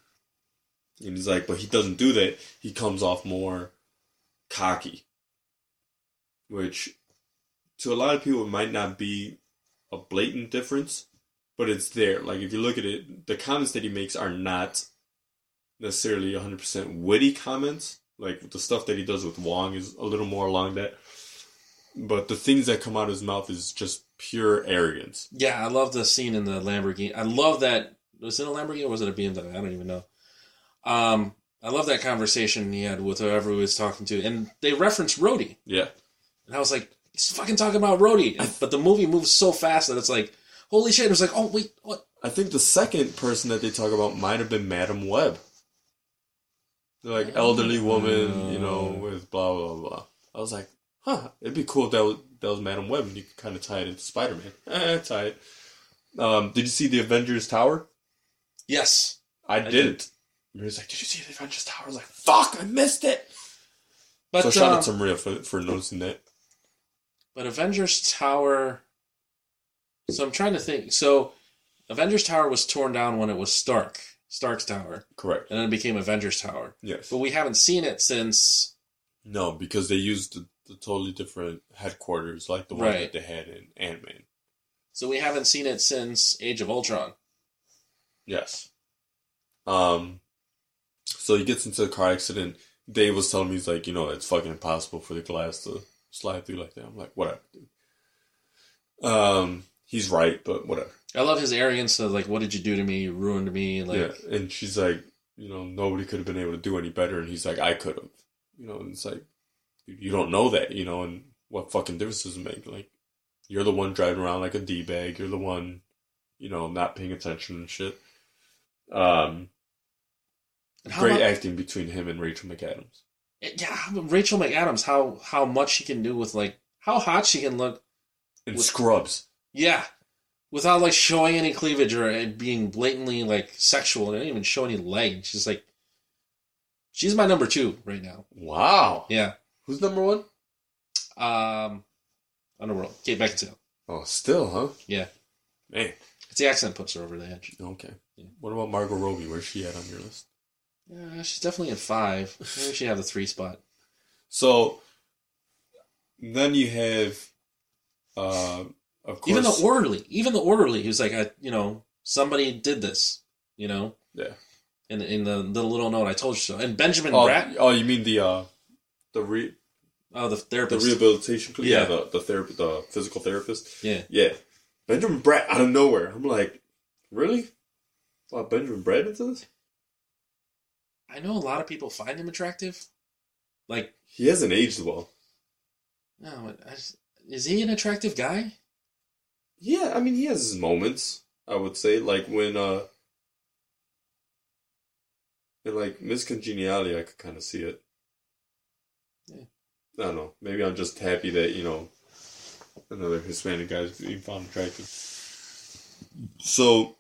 And he's like, but he doesn't do that. He comes off more cocky, which to a lot of people it might not be a blatant difference, but it's there. Like if you look at it, the comments that he makes are not necessarily 100% witty comments. Like the stuff that he does with Wong is a little more along that. But the things that come out of his mouth is just pure arrogance. Yeah, I love the scene in the Lamborghini. I love that. Was it a Lamborghini or was it a BMW? I don't even know. Um, I love that conversation he had with whoever he was talking to, and they referenced Rhodey, Yeah. and I was like, he's fucking talking about Rhodey. And- but the movie moves so fast that it's like, holy shit! It was like, oh wait, what? I think the second person that they talk about might have been Madam Web. They're like elderly woman, you know, with blah blah blah. I was like, huh, it'd be cool if that was, that was Madam Web, and you could kind of tie it into Spider Man. Eh, tie it. Um, did you see the Avengers Tower? Yes, I, did. didn't. Maria's like, did you see the Avengers Tower? I was like, fuck, I missed it. but so shout um, out to Maria for, for noticing that. But Avengers Tower. So I'm trying to think. So Avengers Tower was torn down when it was Stark, Stark's Tower, Correct. and then it became Avengers Tower. Yes. But we haven't seen it since. No, because they used the, the totally different headquarters, like the one Right. that they had in Ant Man. So we haven't seen it since Age of Ultron. Yes. Um. So he gets into a car accident. Dave was telling me he's like, you know, it's fucking impossible for the glass to slide through like that. I'm like, whatever, dude. Um, he's right, but whatever. I love his arrogance of like, "What did you do to me? You ruined me." Like, yeah, and she's like, you know, nobody could have been able to do any better, and he's like, I could have. You know, and it's like, you don't know that, you know, and what fucking difference does it make? Like, you're the one driving around like a d bag. You're the one, you know, not paying attention and shit. Um, great mu- acting between him and Rachel McAdams. yeah, Rachel McAdams, how how much she can do with like how hot she can look. And With- Scrubs. Yeah, without like showing any cleavage or being blatantly like sexual. They don't even show any leg. She's like, she's my number two right now. Wow. Yeah. Who's number one? Um, Underworld. Kate Beckinsale. Oh, still, huh? Yeah. Man. It's the accent puts her over the edge. Okay. Yeah. What about Margot Robbie? Where's she at on your list? Yeah, she's definitely in five. Maybe she have the three spot. So then you have, uh, of course, Even the orderly, even the orderly, who's like, I, you know, somebody did this, you know. Yeah. In in the, the little note, I told you so. And Benjamin oh, Bratt, oh, you mean the uh, the re oh, the therapist, the rehabilitation clinic? Yeah. Yeah, the the therapy, the physical therapist. yeah, Yeah, Benjamin Bratt out of nowhere. I'm like, really? Wow, Benjamin Bratt into this? I know a lot of people find him attractive. Like, He hasn't aged well. no, is he an attractive guy? Yeah, I mean, he has his moments. I would say, like when uh, in like Miss Congeniality, I could kind of see it. I don't know. Maybe I'm just happy that you know another Hispanic guy's being found attractive. So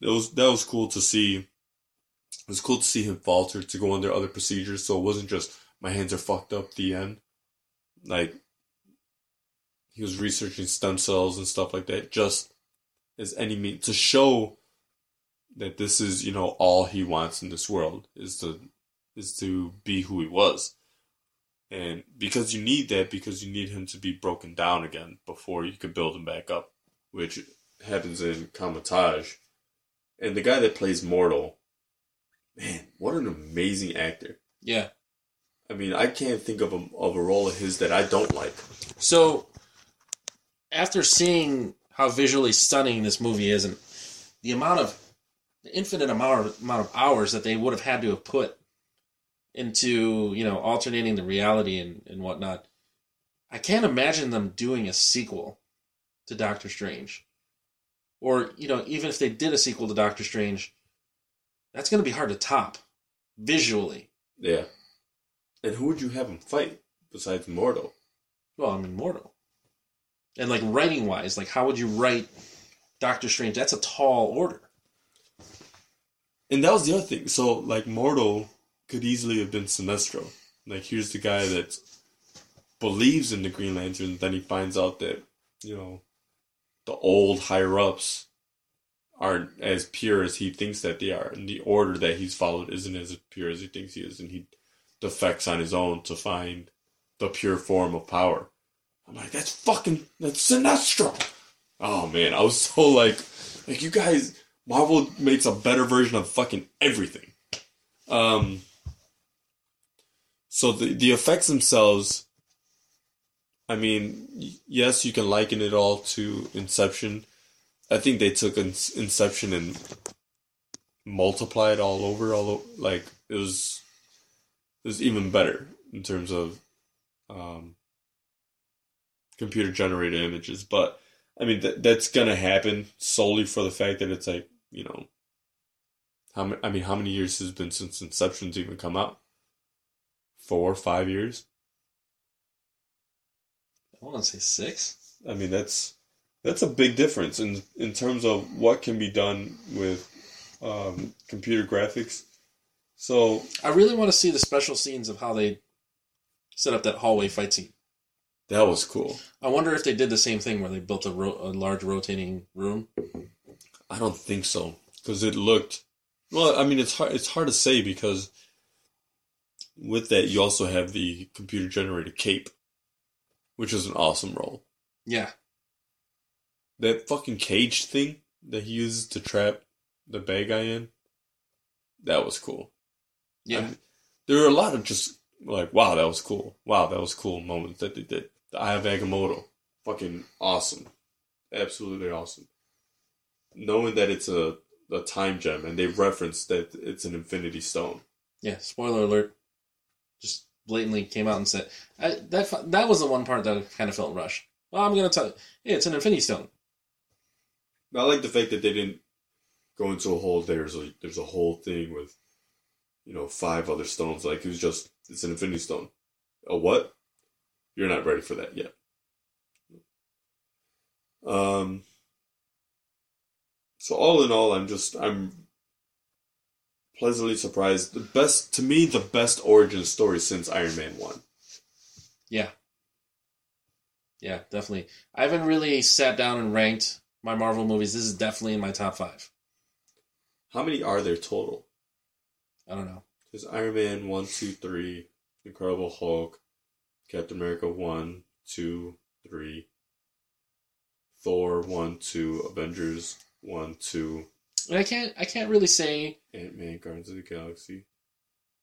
it was that was cool to see. It was cool to see him falter to go under other procedures, so it wasn't just my hands are fucked up. The end. like he was researching stem cells and stuff like that, just as any means to show that this is you know all he wants in this world is to is to be who he was. And because you need that, because you need him to be broken down again before you can build him back up, which happens in Kamar-Taj. And the guy that plays Mordo, man, what an amazing actor. Yeah. I mean, I can't think of a, of a role of his that I don't like. So, after seeing how visually stunning this movie is, and the amount of the infinite amount of, amount of hours that they would have had to have put into you know alternating the reality and, and whatnot, I can't imagine them doing a sequel to Doctor Strange, or you know even if they did a sequel to Doctor Strange, that's going to be hard to top visually. Yeah. And who would you have him fight besides Mordo? Well, I'm immortal. And like writing wise, like how would you write Doctor Strange? That's a tall order. And that was the other thing. So, like, Mordo could easily have been Sinestro. Like, here's the guy that believes in the Green Lantern, and then he finds out that, you know, the old higher ups aren't as pure as he thinks that they are, and the order that he's followed isn't as pure as he thinks he is, and he defects on his own to find the pure form of power. I'm like, that's fucking, that's Sinestro! Oh man, I was so like, like, you guys, Marvel makes a better version of fucking everything. Um, so the the effects themselves, I mean, yes, you can liken it all to Inception. I think they took In- Inception and multiplied all over, all o- like it was, it was even better in terms of um, computer generated images. But I mean, that that's gonna happen solely for the fact that it's like you know, how? I mean, how many years has been since Inception's even come out? Four, five years. I want to say six. I mean, that's that's a big difference in in terms of what can be done with um, computer graphics. So I really want to see the special scenes of how they set up that hallway fight scene. that was cool. I wonder if they did the same thing where they built a, ro- a large rotating room. I don't think so because it looked. Well, I mean, it's hard. It's hard to say because with that you also have the computer generated cape, which is an awesome role. Yeah, That fucking cage thing that he uses to trap the bad guy in. That was cool. yeah. I mean, there were a lot of just like, wow, that was cool. Wow, that was cool moments that they did. The Eye of Agamotto, fucking awesome, absolutely awesome. Knowing that it's a a time gem and they referenced that it's an Infinity Stone. Yeah, spoiler alert. Blatantly came out and said I, that. That was the one part that kind of felt rushed. Well, I'm gonna tell you, it's an Infinity Stone. I like the fact that they didn't go into a whole there's a there's a whole thing with you know five other stones. Like it was just it's an Infinity Stone. A what? You're not ready for that yet. Um. So all in all, I'm just I'm pleasantly surprised. The best to me, the best origin story since Iron Man one. Yeah, yeah, definitely. I haven't really sat down and ranked my Marvel movies. This is definitely in my top five. How many are there total? I don't know. There's Iron Man 1, 2, 3, Incredible Hulk, Captain America 1, 2, 3, Thor 1, 2, Avengers 1, 2, And I can't. I can't really say. Ant Man, Guardians of the Galaxy.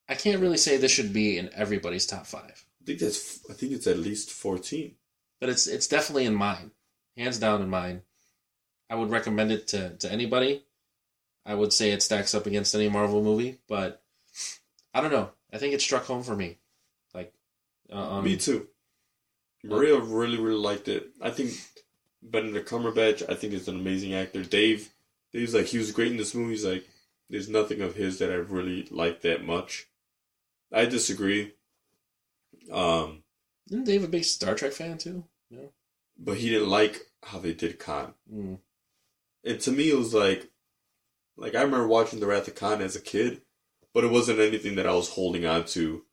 I can't really say this should be in everybody's top five. I think that's I think it's at least 14. but it's it's definitely in mine, hands down in mine. I would recommend it to to anybody. I would say it stacks up against any Marvel movie, but I don't know. I think it struck home for me. Like, uh, um, Me too. Maria really really liked it. I think Benedict Cumberbatch. I think is an amazing actor. Dave, Dave's like he was great in this movie. He's like there's nothing of his that I really liked that much. I disagree. Um, Isn't Dave a big Star Trek fan too? Yeah. but he didn't like how they did Khan. Mm. And to me, it was like, like I remember watching The Wrath of Khan as a kid, but it wasn't anything that I was holding on to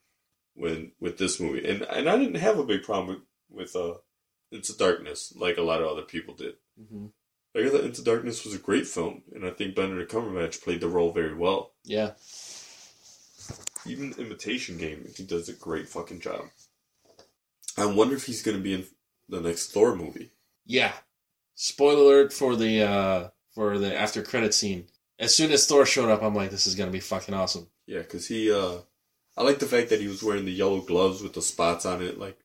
when with this movie, and and I didn't have a big problem with, with uh, Into Darkness like a lot of other people did. hmm I thought Into Darkness was a great film, and I think Benedict Cumberbatch played the role very well. Yeah. Even Imitation Game, he does a great fucking job. I wonder if he's gonna be in the next Thor movie. Yeah. Spoiler alert for the uh for the after credit scene. As soon as Thor showed up, I'm like, this is gonna be fucking awesome. Yeah, because he, uh, I like the fact that he was wearing the yellow gloves with the spots on it, like,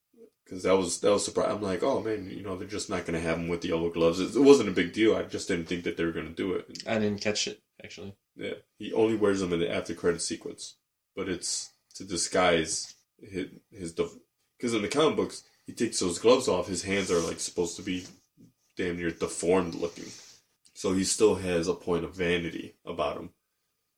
because that was that was surprising. I'm like, oh man, you know, they're just not gonna have him with the yellow gloves. It, it wasn't a big deal. I just didn't think that they were gonna do it. I didn't catch it actually. Yeah, he only wears them in the after credit sequence, but it's to disguise his his because in the comic books he takes those gloves off. His hands are like supposed to be damn near deformed looking, so he still has a point of vanity about him.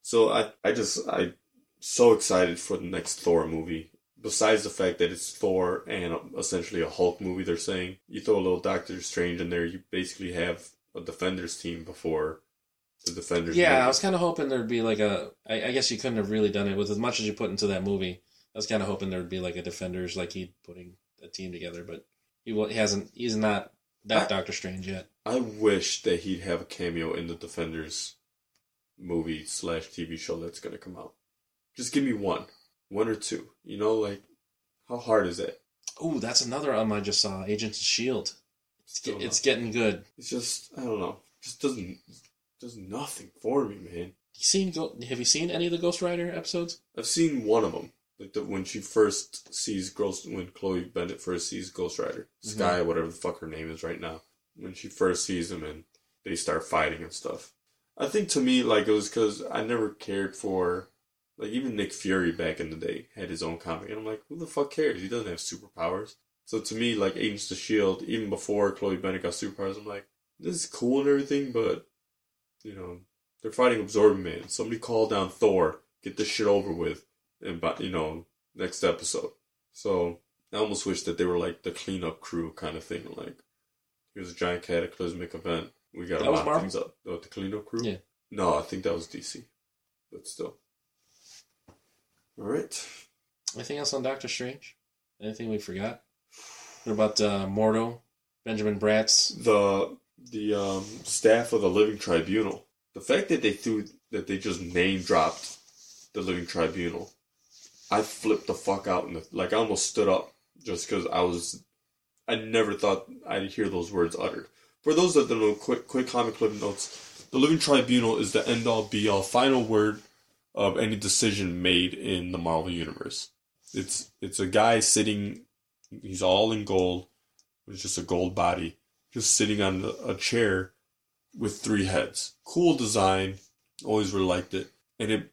So I I just I so excited for the next Thor movie. Besides the fact that it's Thor and uh, essentially a Hulk movie, they're saying you throw a little Doctor Strange in there, you basically have a Defenders team before the Defenders. Yeah, movie. I was kind of hoping there'd be like a. I, I guess you couldn't have really done it with as much as you put into that movie. I was kind of hoping there would be like a Defenders, like he putting a team together, but he, he hasn't. He's not that I- Doctor Strange yet. I wish that he'd have a cameo in the Defenders movie slash TV show that's gonna come out. Just give me one, one or two. You know, like how hard is that? Oh, that's another um I just saw. Agents of Shield. It's, get, it's getting good. It's just I don't know. Just doesn't does nothing for me, man. You seen? Have you seen any of the Ghost Rider episodes? I've seen one of them, like the, when she first sees Ghost, when Chloe Bennet first sees Ghost Rider, Skye, whatever the fuck her name is right now. When she first sees him and they start fighting and stuff. I think to me, like it was because I never cared for, like even Nick Fury back in the day had his own comic, and I'm like, who the fuck cares? He doesn't have superpowers. So to me, like Agents of Shield, even before Chloe Bennet got superpowers, I'm like, this is cool and everything, but you know, they're fighting Absorbing Man. Somebody call down Thor, get this shit over with, and but you know, next episode. So I almost wish that they were like the cleanup crew kind of thing. Like, here's a giant cataclysmic event. We got to was lock things up. Oh, the cleanup crew. Yeah. No, I think that was DC, but still. All right. Anything else on Doctor Strange? Anything we forgot? What about uh, Mordo, Benjamin Bratt's? the the um, staff of the Living Tribunal. The fact that they threw that they just name dropped the Living Tribunal, I flipped the fuck out and like I almost stood up just because I was. I never thought I'd hear those words uttered. For those that don't know, quick quick comic clip notes. The Living Tribunal is the end all be all final word of any decision made in the Marvel universe. It's it's a guy sitting. He's all in gold. It's just a gold body just sitting on a chair with three heads. Cool design. Always really liked it. And it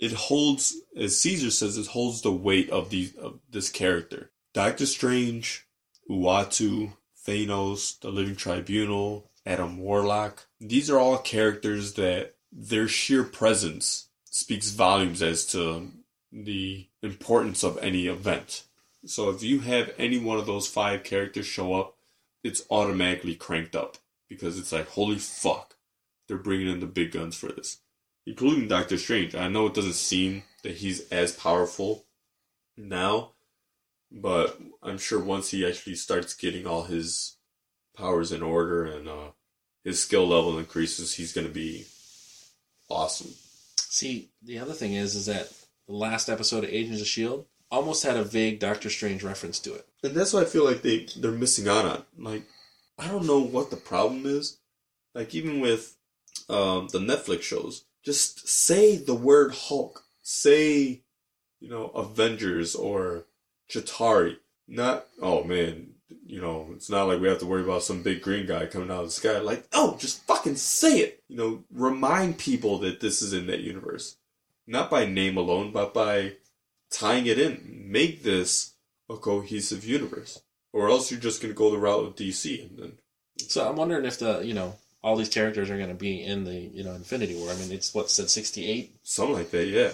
it holds, as Caesar says, it holds the weight of the of this character. Doctor Strange, Uatu, Thanos, the Living Tribunal, Adam Warlock. These are all characters that their sheer presence speaks volumes as to the importance of any event. So if you have any one of those five characters show up, it's automatically cranked up because it's like, holy fuck, they're bringing in the big guns for this, including Doctor Strange. I know it doesn't seem that he's as powerful now, but I'm sure once he actually starts getting all his powers in order and uh, his skill level increases, he's going to be awesome. See, the other thing is, is that the last episode of Agents of Shield almost had a vague Doctor Strange reference to it. And that's what I feel like they they're missing out on. Like, I don't know what the problem is. Like even with um, the Netflix shows, just say the word Hulk. Say, you know, Avengers or Chitauri. Not oh man, you know, it's not like we have to worry about some big green guy coming out of the sky. Like, oh, just fucking say it. You know, remind people that this is in that universe. Not by name alone, but by tying it in. Make this a cohesive universe. Or else you're just gonna go the route of DC and then So I'm wondering if the you know all these characters are going to be in the you know Infinity War. I mean, it's what said 68. something like that, yeah.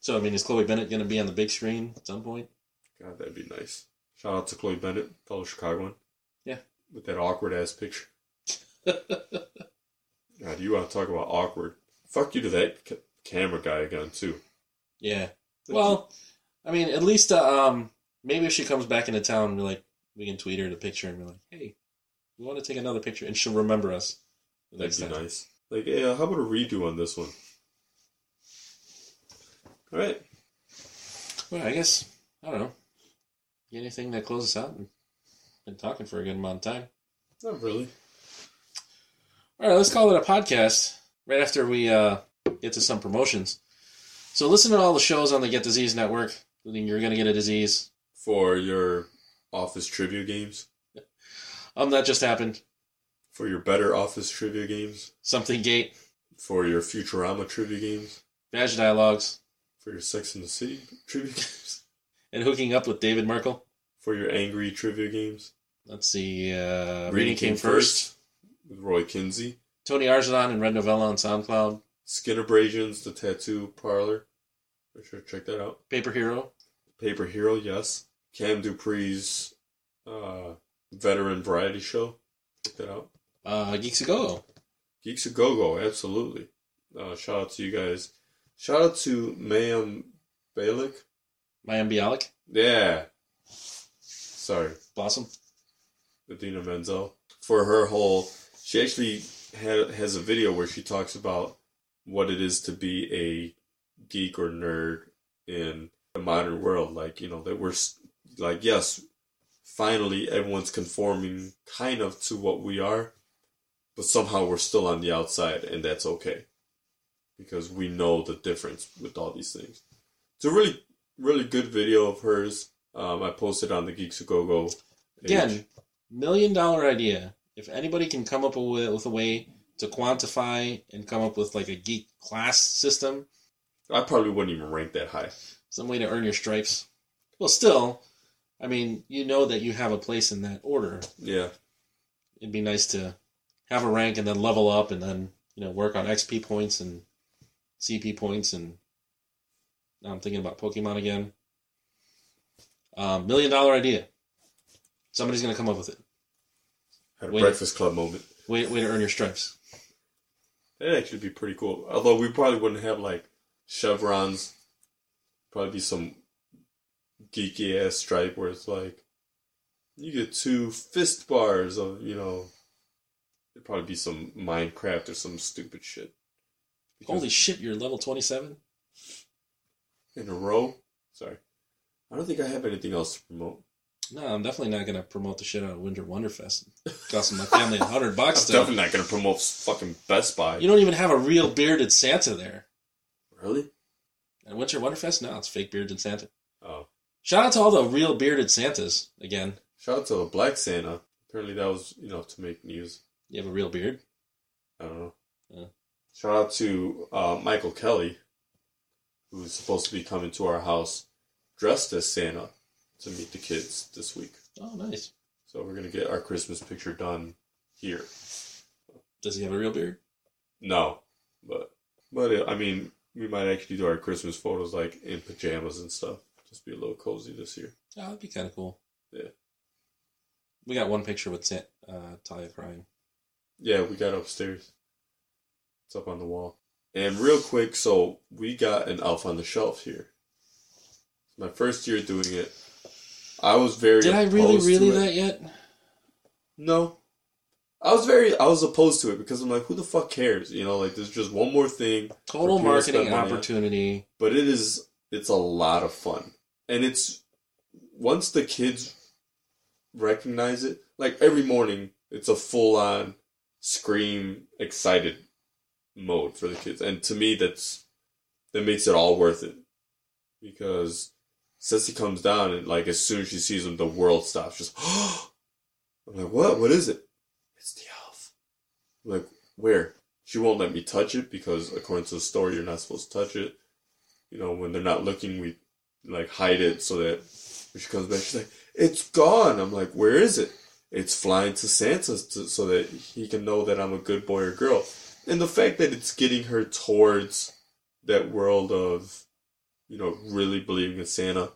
So I mean, is Chloe Bennet going to be on the big screen at some point? God, that'd be nice. Shout out to Chloe Bennet, fellow Chicagoan. Yeah. With that awkward ass picture. God, you want to talk about awkward? Fuck you to that ca- camera guy again too. Yeah. Well, I mean, at least uh, um, maybe if she comes back into town, we're like, we can tweet her the picture and be like, hey, we want to take another picture, and she'll remember us. That'd be time. nice. Like, yeah, how about a redo on this one? All right. Well, I guess I don't know. Anything that closes out? Been talking for a good amount of time. Not really. All right, let's call it a podcast. Right after we uh, get to some promotions. So listen to all the shows on the Get Disease Network. including You're gonna get a disease. For your office trivia games, Um, that just happened. for your better office trivia games, Something Gate, for your Futurama trivia games, Badge Dialogues, for your Sex in the City trivia games, and hooking up with David Merkel. For your angry trivia games. Let's see. Uh, reading came first. with Roy Kinsey. Tony Arzanon and Red Novella on SoundCloud. Skin Abrasions, the tattoo parlor. Make sure to check that out. Paper Hero. Paper Hero, yes. Cam Dupree's uh, veteran variety show. Check that out. Uh, Geeks a Go. Geeks a Go Go, absolutely. Uh, shout out to you guys. Shout out to Mayim Balik. Mayim Bialik. Yeah. Sorry, Blossom. Idina Menzel. For her whole, she actually ha- has a video where she talks about what it is to be a geek or nerd in the modern world. Like, you know, that we're, like, yes, finally everyone's conforming kind of to what we are, but somehow we're still on the outside, and that's okay. Because we know the difference with all these things. It's a really, really good video of hers. Um, I posted on the Geeks a Go Go. Again, million dollar idea. If anybody can come up with, with a way to quantify and come up with like a geek class system, I probably wouldn't even rank that high. some way to earn your stripes. Well, still, I mean, you know that you have a place in that order. Yeah. It'd be nice to have a rank and then level up and then, you know, work on XP points and CP points. And now I'm thinking about Pokemon again. Um, million dollar idea. Somebody's going to come up with it. Had a Wait. Breakfast Club moment. Way, way to earn your stripes. That'd actually be pretty cool. Although we probably wouldn't have like chevrons. Probably be some geeky ass stripe where it's like you get two fist bars of you know. It'd probably be some Minecraft or some stupid shit. Because Holy shit, you're level 27? in a row. Sorry, I don't think I have anything else to promote. No, I'm definitely not going to promote the shit out of Winter Wonderfest. Costing my family a hundred bucks. I'm definitely not gonna promote fucking Best Buy. You don't even have a real bearded Santa there. really? At Winter Wonderfest? No, it's fake bearded Santa. Oh, Shout out to all the real bearded Santas again. shout out to the Black Santa. Apparently that was you know to make news. You have a real beard? I don't know. Yeah. Shout out to uh, Michael Kelly, who's supposed to be coming to our house dressed as Santa to meet the kids this week. Oh, nice. So we're gonna get our Christmas picture done here. Does he have a real beard? No, but but uh, I mean, we might actually do our Christmas photos like in pajamas and stuff. Just be a little cozy this year. Oh, that'd be kind of cool. Yeah. We got one picture with Santa, uh, Talia crying. Yeah, we got upstairs. It's up on the wall. And real quick, so we got an elf on the shelf here. My first year doing it. I was very Did I really, really that yet? No. I was very I was opposed to it because I'm like, who the fuck cares? You know, like there's just one more thing. Total for people to marketing spend money on. opportunity. But it is it's a lot of fun. And it's once the kids recognize it, like every morning it's a full on scream excited mode for the kids. And to me that's that makes it all worth it. Because Ceci comes down and like as soon as she sees him the world stops just I'm like, what? What is it? It's the elf. I'm like, where? She won't let me touch it because according to the story you're not supposed to touch it you know, when they're not looking, we like hide it so that when she comes back, she's like, "It's gone." I'm like, "Where is it?" It's flying to Santa to, so that he can know that I'm a good boy or girl. And the fact that it's getting her towards that world of, you know, really believing in Santa,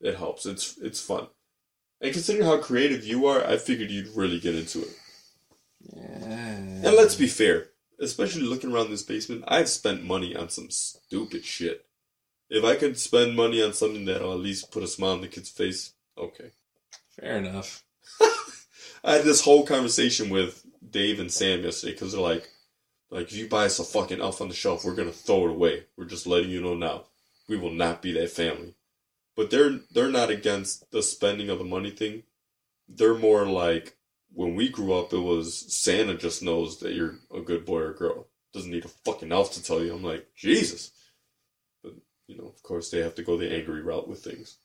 it helps. It's it's fun. And considering how creative you are, I figured you'd really get into it. Yeah. And let's be fair, especially looking around this basement, I've spent money on some stupid shit. If I could spend money on something that'll at least put a smile on the kid's face, okay. Fair enough. I had this whole conversation with Dave and Sam yesterday because they're like, like if you buy us a fucking elf on the shelf, we're gonna throw it away. We're just letting you know now. We will not be that family. But they're they're not against the spending of the money thing. They're more like when we grew up, it was Santa just knows that you're a good boy or girl. Doesn't need a fucking elf to tell you. I'm like Jesus. But you know, of course, they have to go the angry route with things.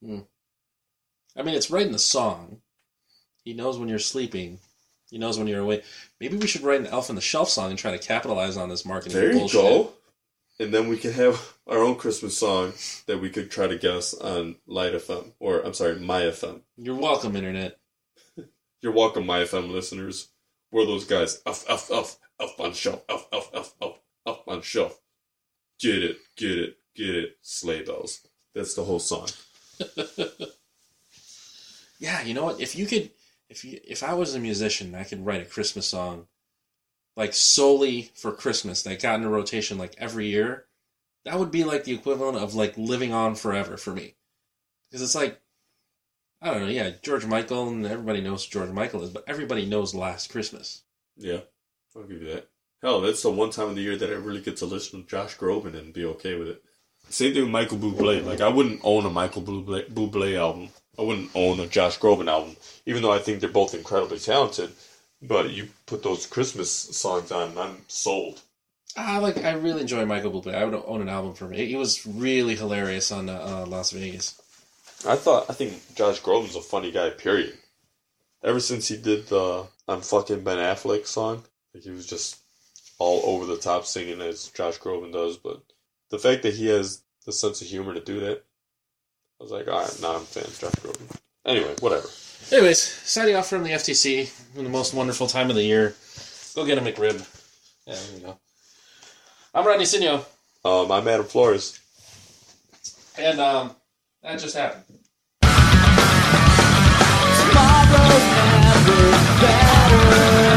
Hmm. I mean, it's right in the song. He knows when you're sleeping. He knows when you're awake. Maybe we should write an Elf on the Shelf song and try to capitalize on this marketing There you bullshit. go. And then we could have our own Christmas song that we could try to guess on Light FM or I'm sorry, My FM. You're welcome, Internet. You're welcome, My FM listeners. We're those guys. Up, up, up, up on shelf. Up, up, up, up, up on shelf. Get it, get it, get it. Sleigh bells. That's the whole song. Yeah, you know what? If you could, if you, if I was a musician, I could write a Christmas song, like solely for Christmas that got into rotation like every year. That would be like the equivalent of like living on forever for me, because it's like, I don't know. Yeah, George Michael, and everybody knows George Michael is, but everybody knows Last Christmas. Yeah, I'll give you that. Hell, that's the one time of the year that I really get to listen to Josh Groban and be okay with it. Same thing with Michael Bublé. Like, I wouldn't own a Michael Bublé, Bublé album. I wouldn't own a Josh Groban album, even though I think they're both incredibly talented. But you put those Christmas songs on, I'm sold. I like. I really enjoy Michael Bublé. I would own an album for me. He was really hilarious on uh, uh, Las Vegas. I thought, I think Josh Groban's a funny guy, period. Ever since he did the I'm fucking Ben Affleck song, like he was just all over the top singing as Josh Groban does, but the fact that he has the sense of humor to do that, I was like, alright, now I'm a fan of Josh Groban. Anyway, whatever. Anyways, signing off from the FTC in the most wonderful time of the year. Go get a McRib. Yeah, there you go. I'm Rodney Sinio, Um, I'm Adam Flores. and um, that just happened. Tomorrow's never better.